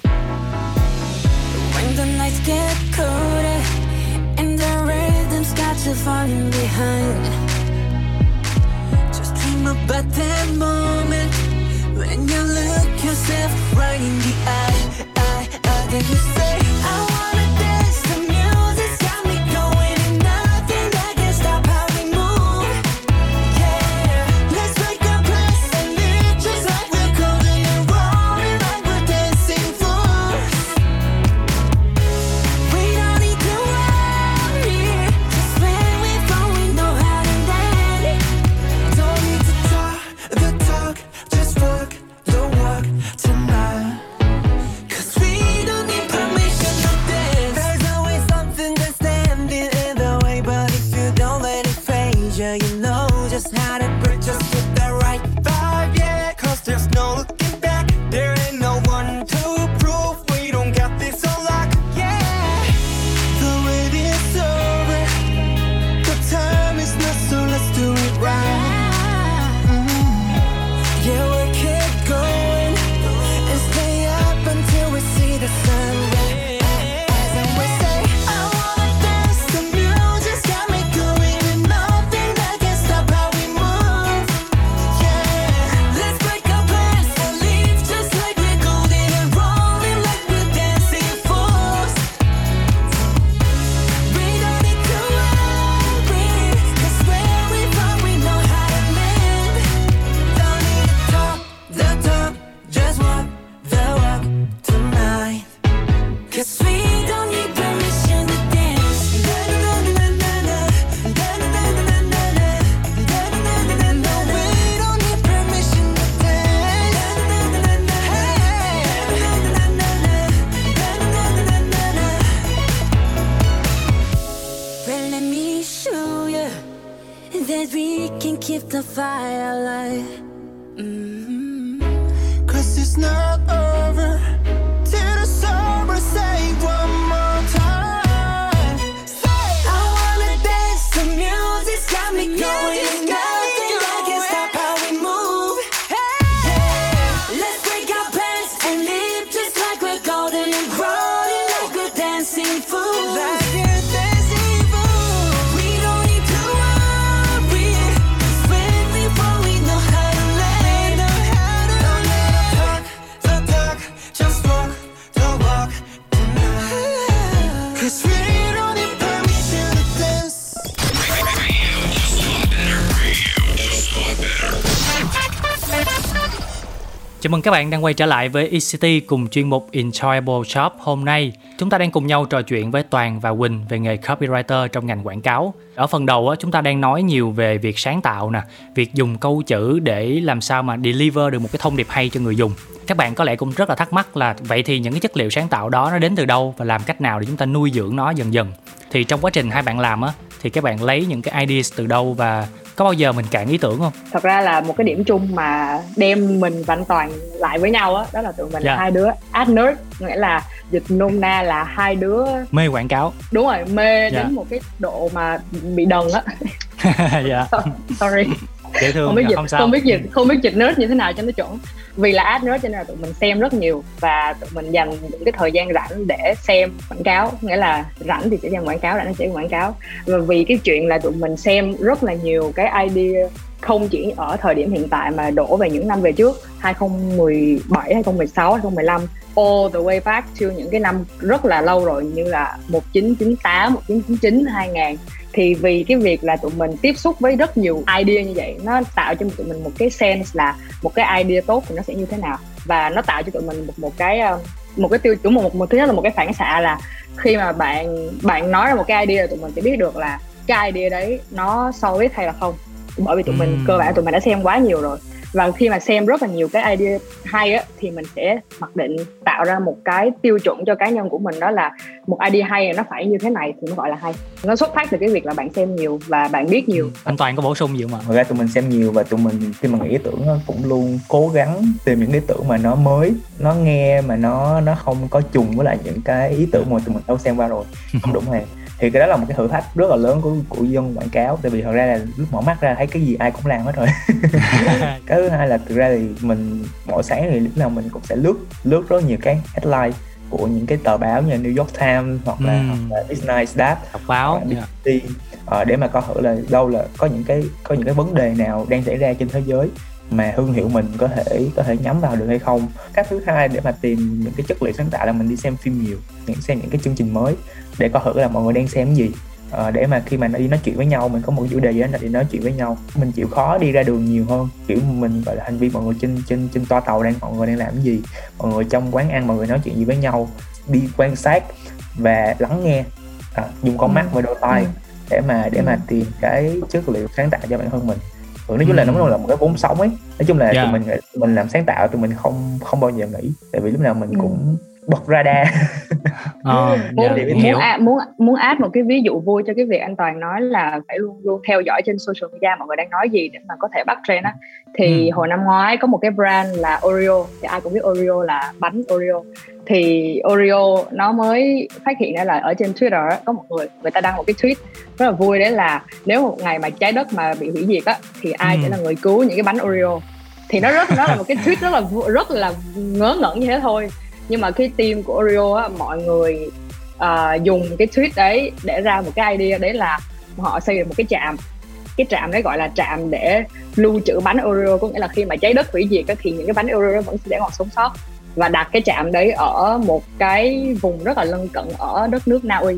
When the nights get colder and the rhythms got you falling behind, just dream about that moment when you look yourself right in the eye, eye, eye, then you say, I Chào mừng các bạn đang quay trở lại với ECT cùng chuyên mục Enjoyable Shop hôm nay. Chúng ta đang cùng nhau trò chuyện với Toàn và Quỳnh về nghề copywriter trong ngành quảng cáo. Ở phần đầu á, chúng ta đang nói nhiều về việc sáng tạo nè, việc dùng câu chữ để làm sao mà deliver được một cái thông điệp hay cho người dùng. Các bạn có lẽ cũng rất là thắc mắc là vậy thì những cái chất liệu sáng tạo đó nó đến từ đâu và làm cách nào để chúng ta nuôi dưỡng nó dần dần. Thì trong quá trình hai bạn làm á thì các bạn lấy những cái ideas từ đâu và có bao giờ mình cạn ý tưởng không? thật ra là một cái điểm chung mà đem mình và anh toàn lại với nhau á đó là tụi mình Dạ. là hai đứa ad nerd nghĩa là dịch nôm na là hai đứa Mê quảng cáo. đúng rồi mê Dạ. đến một cái độ mà bị đần á dạ. sorry Dễ thương. không biết dịch không sao. không biết dịch không biết dịch nerd như thế nào cho nó chuẩn vì là ad nerd cho nên là tụi mình xem rất nhiều và tụi mình dành những cái thời gian rảnh để xem quảng cáo nghĩa là rảnh thì sẽ xem quảng cáo rảnh thì sẽ quảng cáo và vì cái chuyện là tụi mình xem rất là nhiều cái idea không chỉ ở thời điểm hiện tại mà đổ về những năm về trước 2017, 2016, 2015 all the way back to những cái năm rất là lâu rồi như là 1998, 1999, 2000 thì vì cái việc là tụi mình tiếp xúc với rất nhiều idea như vậy nó tạo cho tụi mình một cái sense là một cái idea tốt thì nó sẽ như thế nào. Và nó tạo cho tụi mình một một cái ờ, một cái tiêu chuẩn một, một, một thứ nhất là một cái phản xạ là khi mà bạn bạn nói ra một cái idea là tụi mình sẽ biết được là cái idea đấy nó solid hay là không. Bởi vì tụi mình cơ bản tụi mình đã xem quá nhiều rồi và khi mà xem rất là nhiều cái idea hay á thì mình sẽ mặc định tạo ra một cái tiêu chuẩn cho cá nhân của mình đó là một idea hay nó phải như thế này thì nó gọi là hay. Nó xuất phát từ cái việc là bạn xem nhiều và bạn biết nhiều. Anh Toàn có bổ sung gì không ạ? Thật ra tụi mình xem nhiều và tụi mình khi mà nghĩ ý tưởng cũng luôn cố gắng tìm những ý tưởng mà nó mới nó nghe mà nó nó không có trùng với lại những cái ý tưởng mà tụi mình đâu xem qua rồi. Không đúng hề thì cái đó là một cái thử thách rất là lớn của của dân quảng cáo tại vì thật ra là lúc mở mắt ra thấy cái gì ai cũng làm hết rồi cái thứ hai là thực ra thì mình mỗi sáng thì lúc nào mình cũng sẽ lướt lướt rất nhiều cái headline của những cái tờ báo như New York Times hoặc là, Ừm. hoặc là Business Dad Đọc báo. Hoặc là dạ. Ờ, để mà coi thử là đâu là có những cái có những cái vấn đề nào đang xảy ra trên thế giới mà thương hiệu mình có thể có thể nhắm vào được hay không cách thứ hai để mà tìm những cái chất liệu sáng tạo là mình đi xem phim nhiều những xem những cái chương trình mới để coi thử là mọi người đang xem cái gì Ờ, để mà khi mà đi nói chuyện với nhau mình có một chủ đề gì đó đi nói chuyện với nhau mình chịu khó đi ra đường nhiều hơn kiểu mình gọi là hành vi mọi người trên trên trên toa tàu đang mọi người đang làm cái gì mọi người trong quán ăn mọi người nói chuyện gì với nhau đi quan sát và lắng nghe à, dùng con Ừ. mắt và đôi tai Ừ. để mà để mà Ừ. tìm cái chất liệu sáng tạo cho bản thân mình ừ, nói chung là nó là một cái vốn sống ấy nói chung là Dạ. tụi mình tụi mình làm sáng tạo tụi mình không không bao giờ nghỉ tại vì lúc nào mình Ừ. cũng bật radar Ờ, muốn dạ, muốn hiểu. add, muốn muốn add một cái ví dụ vui cho cái việc anh toàn nói là phải luôn luôn theo dõi trên social media mọi người đang nói gì để mà có thể bắt trend á thì Ừ. hồi năm ngoái có một cái brand là Oreo thì ai cũng biết Oreo là bánh Oreo thì Oreo nó mới phát hiện ra là ở trên Twitter có một người người ta đăng một cái tweet rất là vui đấy là nếu một ngày mà trái đất mà bị hủy diệt á thì ai Ừ. sẽ là người cứu những cái bánh Oreo thì nó rất nó là một cái tweet rất là rất là ngớ ngẩn như thế thôi nhưng mà cái team của Oreo á mọi người uh, dùng cái tweet đấy để ra một cái idea đấy là họ xây được một cái trạm. Cái trạm đấy gọi là trạm để lưu trữ bánh Oreo có nghĩa là khi mà trái đất hủy diệt thì những cái bánh Oreo vẫn sẽ còn sống sót. Và đặt cái trạm đấy ở một cái vùng rất là lân cận ở đất nước Na Uy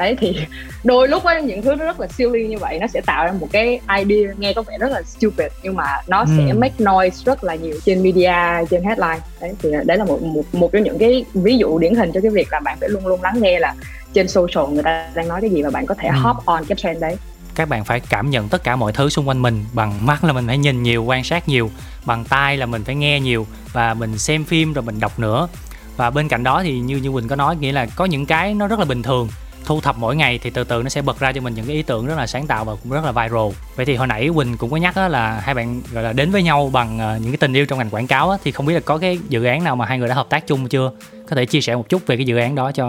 đấy thì đôi lúc á những thứ nó rất là silly như vậy nó sẽ tạo ra một cái idea nghe có vẻ rất là stupid nhưng mà nó sẽ Ừ. make noise rất là nhiều trên media trên headline đấy thì đấy là một một một trong những cái ví dụ điển hình cho cái việc là bạn phải luôn luôn lắng nghe là trên social người ta đang nói cái gì và bạn có thể Ừ. hop on cái trend đấy các bạn phải cảm nhận tất cả mọi thứ xung quanh mình bằng mắt là mình phải nhìn nhiều quan sát nhiều bằng tai là mình phải nghe nhiều và mình xem phim rồi mình đọc nữa và bên cạnh đó thì như như quỳnh có nói nghĩa là có những cái nó rất là bình thường thu thập mỗi ngày thì từ từ nó sẽ bật ra cho mình những cái ý tưởng rất là sáng tạo và cũng rất là viral. Vậy thì hồi nãy quỳnh cũng có nhắc là hai bạn, gọi là, đến với nhau bằng ờ, những cái tình yêu trong ngành quảng cáo thì không biết là có cái dự án nào mà hai người đã hợp tác chung chưa? Có thể chia sẻ một chút về cái dự án đó cho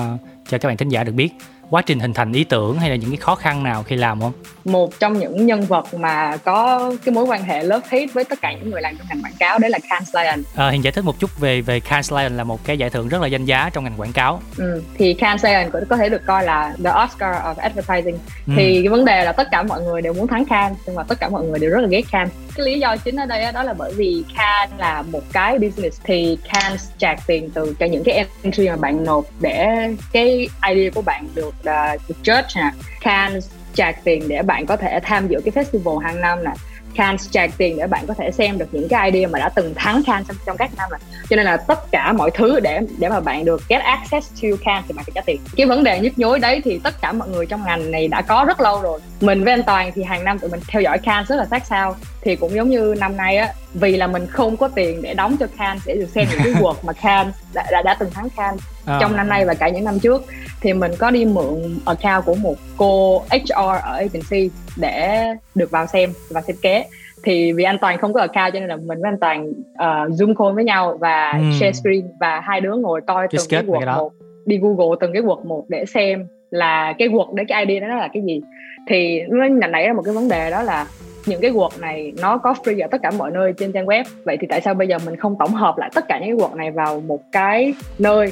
cho các bạn thính giả được biết. Quá trình hình thành ý tưởng hay là những cái khó khăn nào khi làm không? Một trong những nhân vật mà có cái mối quan hệ love hate với tất cả những người làm trong ngành quảng cáo đấy là Cannes Lion à, hiện giải thích một chút về về Cannes Lion là một cái giải thưởng rất là danh giá trong ngành quảng cáo. Ừ, thì Cannes Lion có, có thể được coi là the Oscar of advertising. Ừ. thì cái vấn đề là tất cả mọi người đều muốn thắng Cannes nhưng mà tất cả mọi người đều rất là ghét Cannes cái lý do chính ở đây đó là bởi vì Cannes là một cái business thì Cannes chạc tiền từ cho những cái entry mà bạn nộp để cái idea của bạn được uh, được judge nè. Cannes chạc tiền để bạn có thể tham dự cái festival hàng năm nè. Cannes chạc tiền để bạn có thể xem được những cái idea mà đã từng thắng Cannes trong, trong các năm này cho nên là tất cả mọi thứ để để mà bạn được get access to Cannes thì bạn phải trả tiền. Cái vấn đề nhức nhối đấy thì tất cả mọi người trong ngành này đã có rất lâu rồi. Mình với anh Toàn thì hàng năm tụi mình theo dõi Cannes rất là sát sao. Thì cũng giống như năm nay á vì là mình không có tiền để đóng cho Cannes để được xem những cái work mà Cannes đã, đã, đã từng thắng Cannes à. trong năm nay và cả những năm trước thì mình có đi mượn account của một cô HR ở agency để được vào xem và thiết kế thì vì anh toàn không có account cho nên là mình với anh toàn uh, zoom call với nhau và ừ. share screen và hai đứa ngồi coi từng cái quật một đi google từng cái quật một để xem là cái quật đấy cái idea đó là cái gì thì nó nảy ra một cái vấn đề đó là những cái quật này nó có free ở tất cả mọi nơi trên trang web vậy thì tại sao bây giờ mình không tổng hợp lại tất cả những cái quật này vào một cái nơi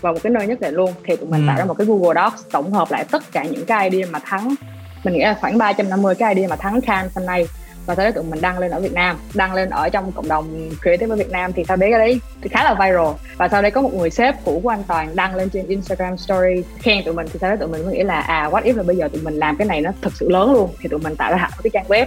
vào một cái nơi nhất định luôn. Thì tụi mình ừ. tạo ra một cái Google Docs tổng hợp lại tất cả những cái idea mà thắng mình nghĩ là khoảng 350 cái idea mà thắng Cannes năm nay. Và sau đó tụi mình đăng lên ở Việt Nam đăng lên ở trong cộng đồng creative ở Việt Nam thì sau đấy cái đấy thì khá là viral. Và sau đấy có một người sếp cũ của anh Toàn đăng lên trên Instagram story khen tụi mình thì sau đó tụi mình mới nghĩ là à what if là bây giờ tụi mình làm cái này nó thực sự lớn luôn. Thì tụi mình tạo ra hẳn cái trang web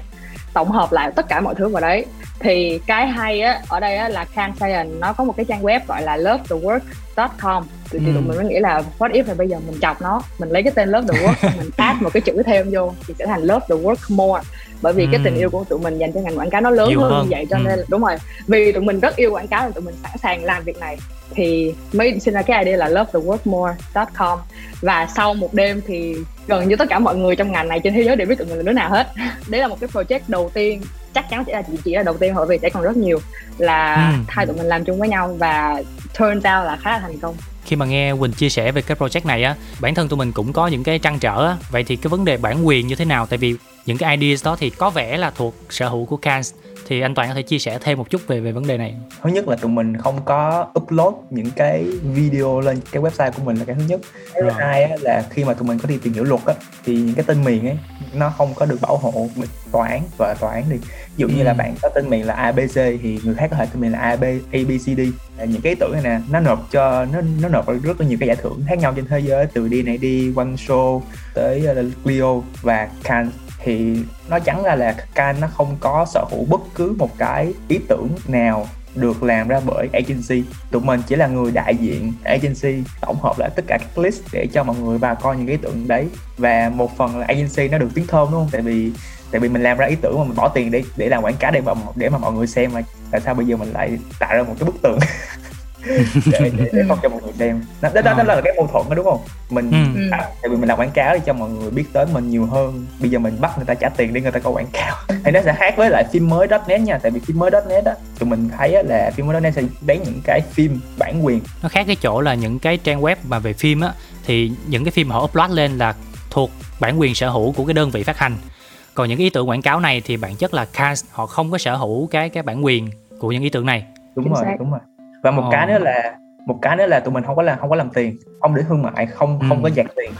tổng hợp lại tất cả mọi thứ vào đấy thì cái hay á ở đây á là Can Science nó có một cái trang web gọi là lovethework.com thì, ừ. tụi mình mới nghĩ là what if là bây giờ mình chọc nó mình lấy cái tên love the work mình add một cái chữ thêm vô thì sẽ thành love the work more. Bởi vì ừ. cái tình yêu của tụi mình dành cho ngành quảng cáo nó lớn hơn, hơn. như vậy cho ừ. nên đúng rồi. Vì tụi mình rất yêu quảng cáo tụi mình sẵn sàng làm việc này. Thì mới sinh ra cái idea là lovetheworkmore.com và sau một đêm thì gần như tất cả mọi người trong ngành này trên thế giới đều biết tụi mình là đứa nào hết. Đấy là một cái project đầu tiên chắc chắn sẽ là chỉ, chỉ là đầu tiên bởi vì sẽ còn rất nhiều là ừ. hai tụi mình làm chung với nhau và turns out là khá là thành công. Khi mà nghe Quỳnh chia sẻ về cái project này á bản thân tụi mình cũng có những cái trăn trở á. Vậy thì cái vấn đề bản quyền như thế nào? Tại vì những cái ideas đó thì có vẻ là thuộc sở hữu của Cannes thì anh Toàn có thể chia sẻ thêm một chút về về vấn đề này. Thứ nhất là tụi mình không có upload những cái video lên cái website của mình là cái thứ nhất. Thứ hai á, là khi mà tụi mình có đi tìm hiểu luật á, thì những cái tên miền ấy nó không có được bảo hộ tòa án và tòa án đi. Ví dụ như ừ. là bạn có tên miền là abc thì người khác có thể tên miền là ab abcd những cái ý tưởng này nè nó nộp cho nó nó nộp rất là nhiều cái giải thưởng khác nhau trên thế giới từ đi này đi one show tới uh, Clio và Cannes thì nó chắn ra là Can nó không có sở hữu bất cứ một cái ý tưởng nào được làm ra bởi agency. Tụi mình chỉ là người đại diện agency, tổng hợp lại tất cả các list để cho mọi người vào coi những ý tưởng đấy. Và một phần là agency nó được tiếng thơm, đúng không? Tại vì tại vì mình làm ra ý tưởng mà mình bỏ tiền để để làm quảng cáo để mà để mà mọi người xem mà tại sao bây giờ mình lại tạo ra một cái bức tường để, để, để không cho mọi người xem. Đó, đó, đó, đó là cái mâu thuẫn đó đúng không? Mình ừ. à, tại vì mình làm quảng cáo để cho mọi người biết tới mình nhiều hơn. Bây giờ mình bắt người ta trả tiền để người ta có quảng cáo. Thì nó sẽ khác với lại phim mới net nha tại vì phim mới net á tụi mình thấy là phim mới net sẽ bán những cái phim bản quyền. Nó khác cái chỗ là những cái trang web mà về phim á thì những cái phim họ upload lên là thuộc bản quyền sở hữu của cái đơn vị phát hành. Còn những ý tưởng quảng cáo này thì bản chất là cast họ không có sở hữu cái cái bản quyền của những ý tưởng này. Đúng rồi đúng rồi và một oh. cái nữa là một cái nữa là tụi mình không có làm không có làm tiền không để thương mại không ừ. không có dạt tiền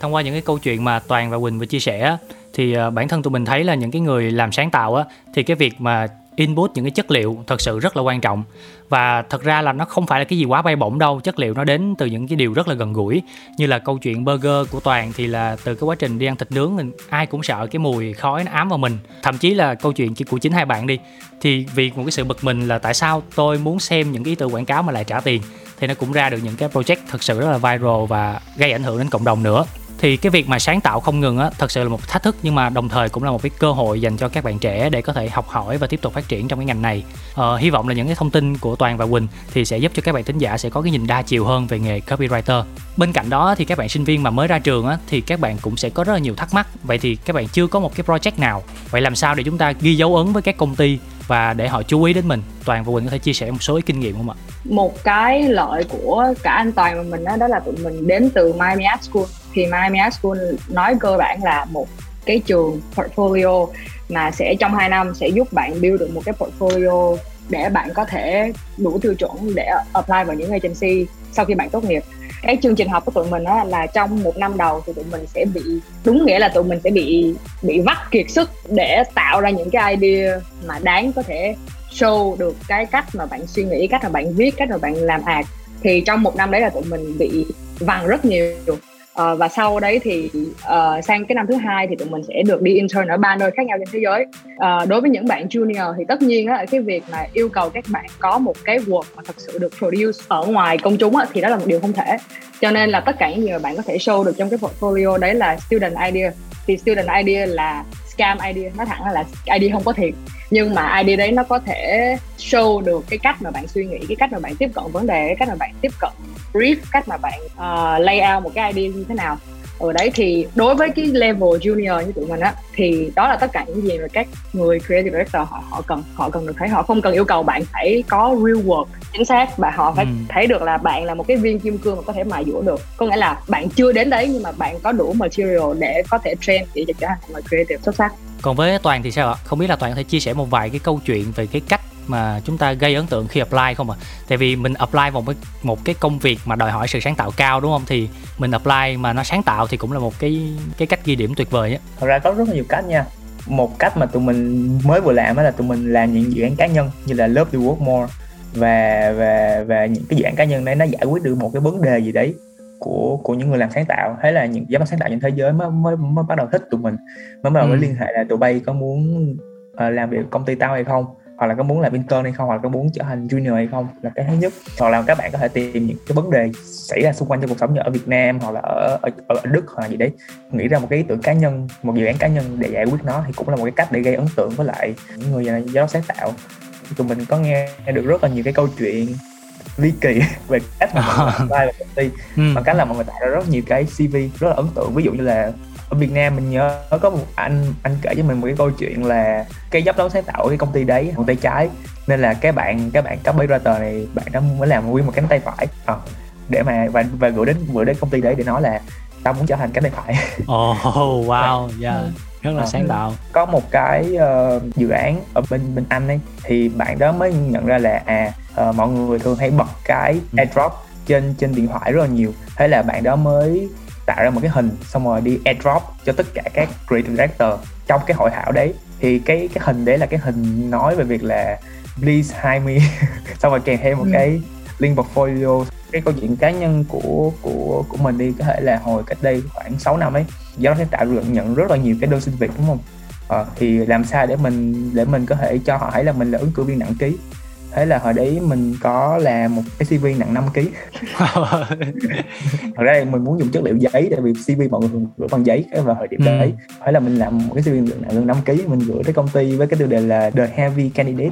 thông qua những cái câu chuyện mà toàn và quỳnh vừa chia sẻ thì uh, bản thân tụi mình thấy là những cái người làm sáng tạo á thì cái việc mà input những cái chất liệu thật sự rất là quan trọng. Và thật ra là nó không phải là cái gì quá bay bổng đâu, chất liệu nó đến từ những cái điều rất là gần gũi. Như là câu chuyện burger của toàn thì là từ cái quá trình đi ăn thịt nướng mình ai cũng sợ cái mùi khói nó ám vào mình. Thậm chí là câu chuyện của chính hai bạn đi, thì vì một cái sự bực mình là tại sao tôi muốn xem những cái ý tưởng quảng cáo mà lại trả tiền, thì nó cũng ra được những cái project thật sự rất là viral và gây ảnh hưởng đến cộng đồng nữa thì cái việc mà sáng tạo không ngừng á thật sự là một thách thức nhưng mà đồng thời cũng là một cái cơ hội dành cho các bạn trẻ để có thể học hỏi và tiếp tục phát triển trong cái ngành này. Ờ, hy vọng là những cái thông tin của toàn và quỳnh thì sẽ giúp cho các bạn thính giả sẽ có cái nhìn đa chiều hơn về nghề copywriter. Bên cạnh đó thì các bạn sinh viên mà mới ra trường á thì các bạn cũng sẽ có rất là nhiều thắc mắc. Vậy thì các bạn chưa có một cái project nào vậy làm sao để chúng ta ghi dấu ấn với các công ty và để họ chú ý đến mình? Toàn và quỳnh có thể chia sẻ một số kinh nghiệm không ạ? Một cái lợi của cả anh toàn và mình đó, đó là tụi mình đến từ Miami Art School thì Miami Art School nói cơ bản là một cái trường portfolio mà sẽ trong 2 năm sẽ giúp bạn build được một cái portfolio để bạn có thể đủ tiêu chuẩn để apply vào những agency sau khi bạn tốt nghiệp. Cái chương trình học của tụi mình á, là trong một năm đầu thì tụi mình sẽ bị đúng nghĩa là tụi mình sẽ bị bị vắt kiệt sức để tạo ra những cái idea mà đáng có thể show được cái cách mà bạn suy nghĩ cách mà bạn viết cách mà bạn làm art thì trong một năm đấy là tụi mình bị vằn rất nhiều uh, và sau đấy thì uh, sang cái năm thứ hai thì tụi mình sẽ được đi intern ở ba nơi khác nhau trên thế giới. Uh, đối với những bạn junior thì tất nhiên á cái việc mà yêu cầu các bạn có một cái work mà thật sự được produce ở ngoài công chúng á, thì đó là một điều không thể. Cho nên là tất cả những gì mà bạn có thể show được trong cái portfolio đấy là student idea. Thì student idea là scam idea nói thẳng là idea không có thiệt nhưng mà ID đấy nó có thể show được cái cách mà bạn suy nghĩ cái cách mà bạn tiếp cận vấn đề cái cách mà bạn tiếp cận brief cách mà bạn uh, lay out một cái idea như thế nào ở đấy thì đối với cái level junior như tụi mình á thì đó là tất cả những gì mà các người creative director họ họ cần họ cần được thấy. Họ không cần yêu cầu bạn phải có real work chính xác và họ phải ừ. thấy được là bạn là một cái viên kim cương mà có thể mài dũa được. Có nghĩa là bạn chưa đến đấy nhưng mà bạn có đủ material để có thể train để trở thành một người creative xuất sắc. Còn với toàn thì sao ạ? Không biết là toàn có thể chia sẻ một vài cái câu chuyện về cái cách mà chúng ta gây ấn tượng khi apply không ạ? À? Tại vì mình apply vào một, một cái công việc mà đòi hỏi sự sáng tạo cao đúng không? Thì mình apply mà nó sáng tạo thì cũng là một cái cái cách ghi điểm tuyệt vời á. Thật ra có rất là nhiều cách nha. Một cách mà tụi mình mới vừa làm đó là tụi mình làm những dự án cá nhân như là Love to Work More và và và những cái dự án cá nhân đấy nó giải quyết được một cái vấn đề gì đấy của của những người làm sáng tạo hay là những giám đốc sáng tạo trên thế giới mới mới mới bắt đầu thích tụi mình mới bắt đầu ừ. mới liên hệ là tụi bay có muốn uh, làm việc công ty tao hay không hoặc là có muốn làm intern hay không hoặc là có muốn trở thành junior hay không là cái thứ nhất. Hoặc là các bạn có thể tìm những cái vấn đề xảy ra xung quanh trong cuộc sống như ở Việt Nam hoặc là ở ở, ở Đức hoặc là gì đấy. Nghĩ ra một cái ý tưởng cá nhân một dự án cá nhân để giải quyết nó thì cũng là một cái cách để gây ấn tượng với lại những người giáo sáng tạo. Tụi mình có nghe được rất là nhiều cái câu chuyện ly kỳ về cách mà mọi người apply vào công ty. Ừ. bằng cách là mọi người tạo ra rất nhiều cái CV rất là ấn tượng. Ví dụ như là ở Việt Nam mình nhớ có một anh anh kể cho mình một cái câu chuyện là cái giám đốc sáng tạo cái công ty đấy một tay trái. Nên là cái bạn các bạn copywriter này bạn đó mới làm nguyên một cánh tay phải. À, để mà và và gửi đến gửi đến công ty đấy để nói là tao muốn trở thành cánh tay phải. Oh wow yeah rất là à, sáng tạo. Có một cái uh, dự án ở bên bên anh ấy thì bạn đó mới nhận ra là à uh, mọi người thường hay bật cái ừ. airdrop trên trên điện thoại rất là nhiều. Thế là bạn đó mới tạo ra một cái hình xong rồi đi airdrop cho tất cả các creative director. Trong cái hội thảo đấy thì cái cái hình đấy là cái hình nói về việc là please hire me. Xong rồi kèm thêm một ừ. cái link portfolio. Cái câu chuyện cá nhân của của của mình đi có thể là hồi cách đây khoảng 6 năm ấy do nó sẽ tạo được nhận rất là nhiều cái đơn xin việc đúng không? À, thì làm sao để mình để mình có thể cho họ thấy là mình là ứng cử viên nặng ký thế là hồi đấy mình có làm một cái cv nặng 5 kg thật ra mình muốn dùng chất liệu giấy tại vì cv mọi người thường gửi bằng giấy vào thời điểm ừ. đấy. Thế là mình làm một cái cv nặng 5 kg mình gửi tới công ty với cái tiêu đề là the heavy candidate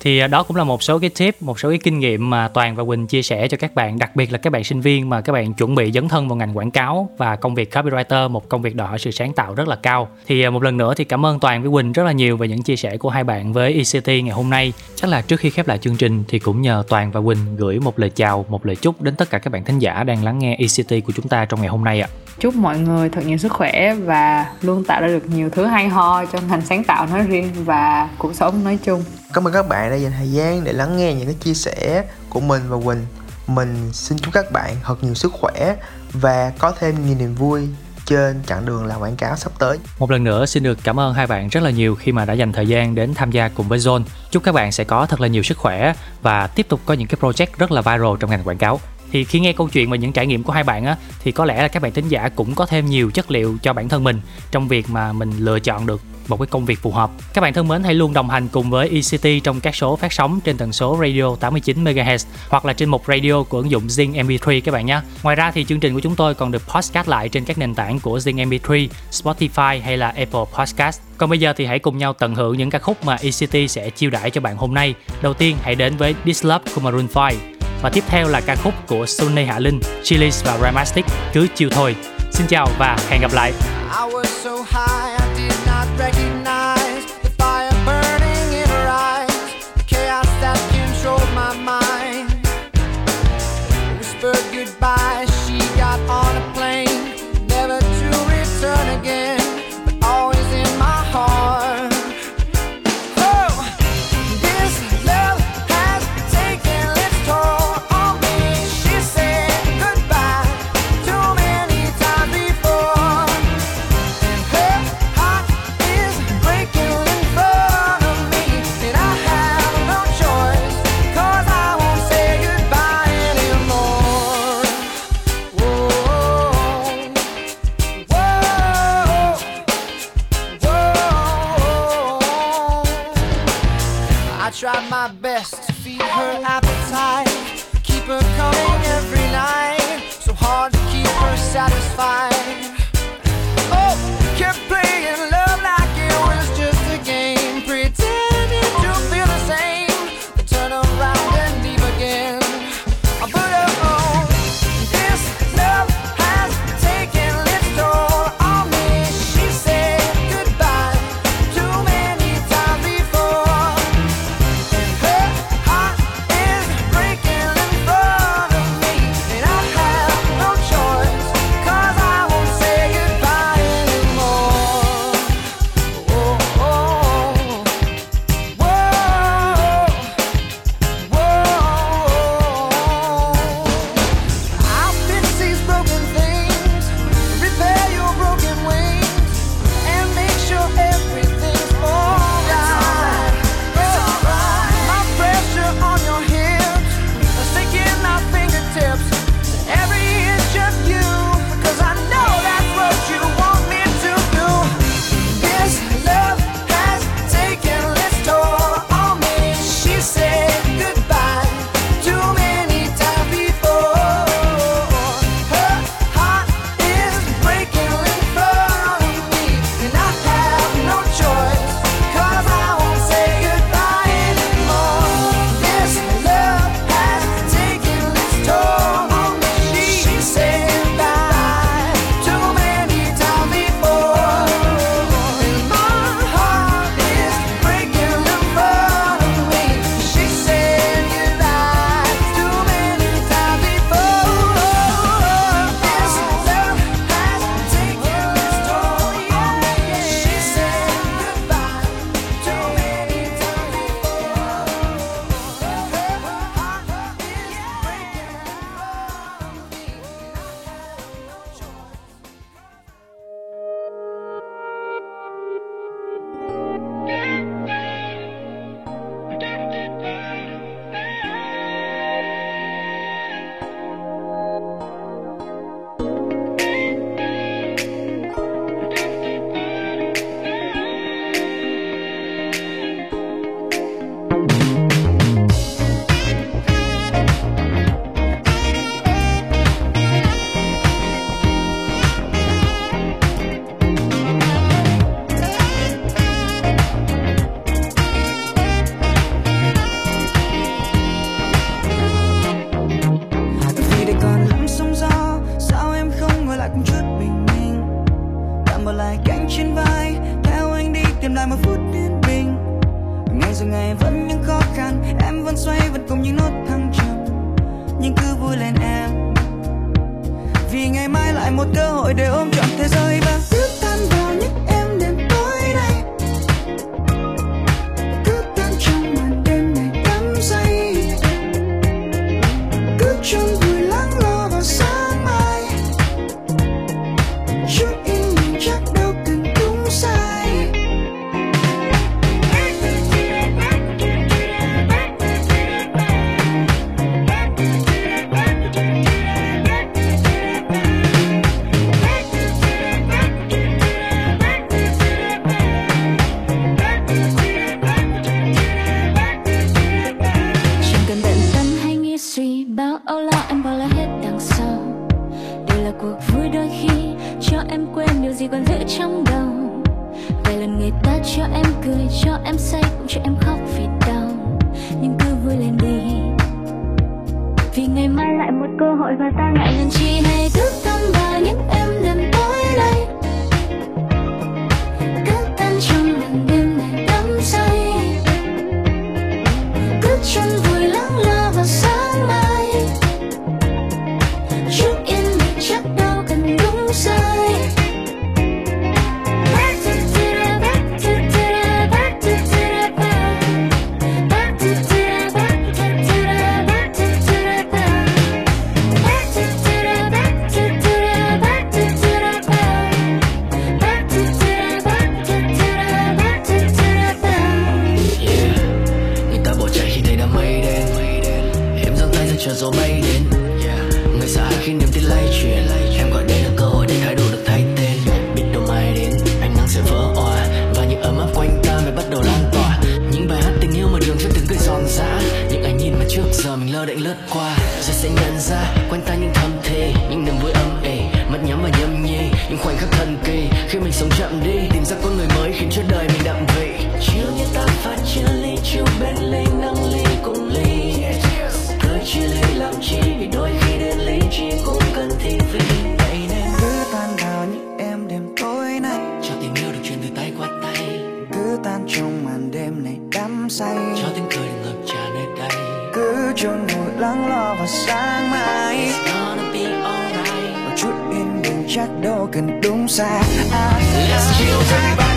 thì à, đó cũng là một số cái tip, một số cái kinh nghiệm mà toàn và quỳnh chia sẻ cho các bạn, đặc biệt là các bạn sinh viên mà các bạn chuẩn bị dấn thân vào ngành quảng cáo và công việc copywriter, một công việc đòi hỏi sự sáng tạo rất là cao. Thì à, một lần nữa thì cảm ơn toàn với quỳnh rất là nhiều về những chia sẻ của hai bạn với ECT ngày hôm nay. Chắc là trước khi khép lại chương trình thì cũng nhờ toàn và quỳnh gửi một lời chào, một lời chúc đến tất cả các bạn thính giả đang lắng nghe ECT của chúng ta trong ngày hôm nay ạ. Chúc mọi người thật nhiều sức khỏe và luôn tạo ra được nhiều thứ hay ho cho ngành sáng tạo nói riêng và cuộc sống nói chung. Cảm ơn các bạn đã dành thời gian để lắng nghe những cái chia sẻ của mình và Quỳnh. Mình xin chúc các bạn thật nhiều sức khỏe và có thêm nhiều niềm vui trên chặng đường làm quảng cáo sắp tới. Một lần nữa, xin được cảm ơn hai bạn rất là nhiều khi mà đã dành thời gian đến tham gia cùng với Zone. Chúc các bạn sẽ có thật là nhiều sức khỏe và tiếp tục có những cái project rất là viral trong ngành quảng cáo thì khi nghe câu chuyện và những trải nghiệm của hai bạn á thì có lẽ là các bạn thính giả cũng có thêm nhiều chất liệu cho bản thân mình trong việc mà mình lựa chọn được một cái công việc phù hợp. Các bạn thân mến hãy luôn đồng hành cùng với ECT trong các số phát sóng trên tần số radio 89 MHz hoặc là trên mục radio của ứng dụng Zing MP3 các bạn nhé. Ngoài ra thì chương trình của chúng tôi còn được podcast lại trên các nền tảng của Zing MP3, Spotify hay là Apple Podcast. Còn bây giờ thì hãy cùng nhau tận hưởng những ca khúc mà ECT sẽ chiêu đãi cho bạn hôm nay. Đầu tiên hãy đến với This Love của Maroon 5. Và tiếp theo là ca khúc của Sunny Hạ Linh, Chili's và Ramastic, Cứ chiều thôi. Xin chào và hẹn gặp lại. I was so high, giờ mình lơ đễnh lướt qua, rồi sẽ nhận ra quanh ta những thầm thì những niềm vui âm ỉ mắt nhắm và nhâm nhi, những khoảnh khắc thần kỳ. Khi mình sống chậm đi, tìm ra con người mới khiến cho đời mình đậm vị. Chiều như ta phải chia ly chiều bên ly, nâng ly cùng ly. Cười chia ly, làm chi vì đôi khi đến ly chi cùng sáng mai. Một chút yên bình chắc đâu cần đúng xa. Ah, let's chill everybody.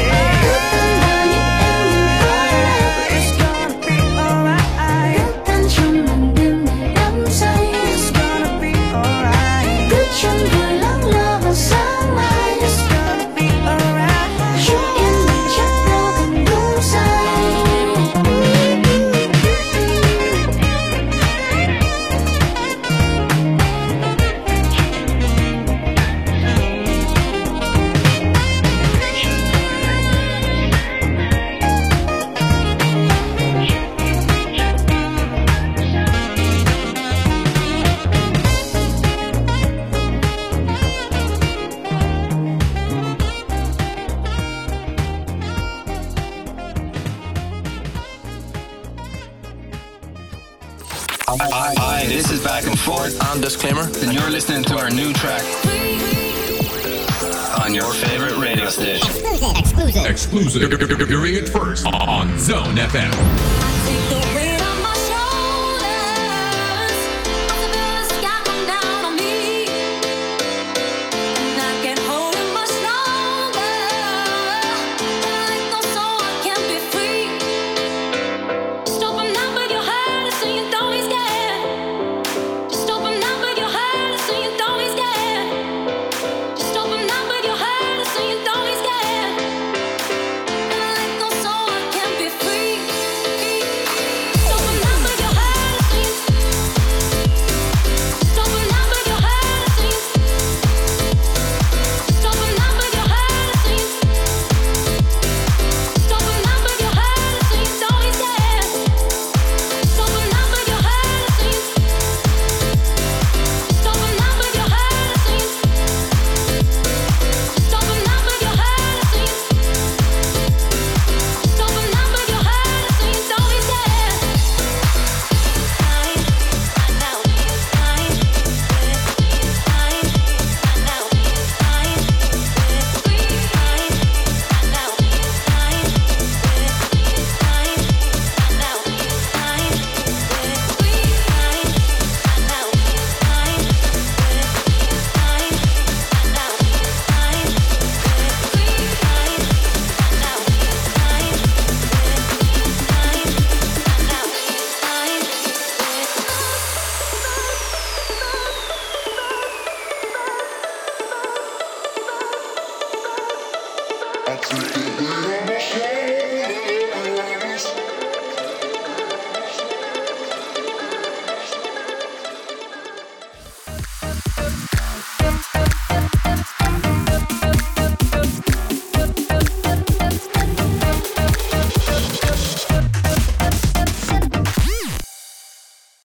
disclaimer, And you're listening to our new track on your favorite radio station. Exclusive. Exclusive. Exclusive. You're hearing it first on Zone FM.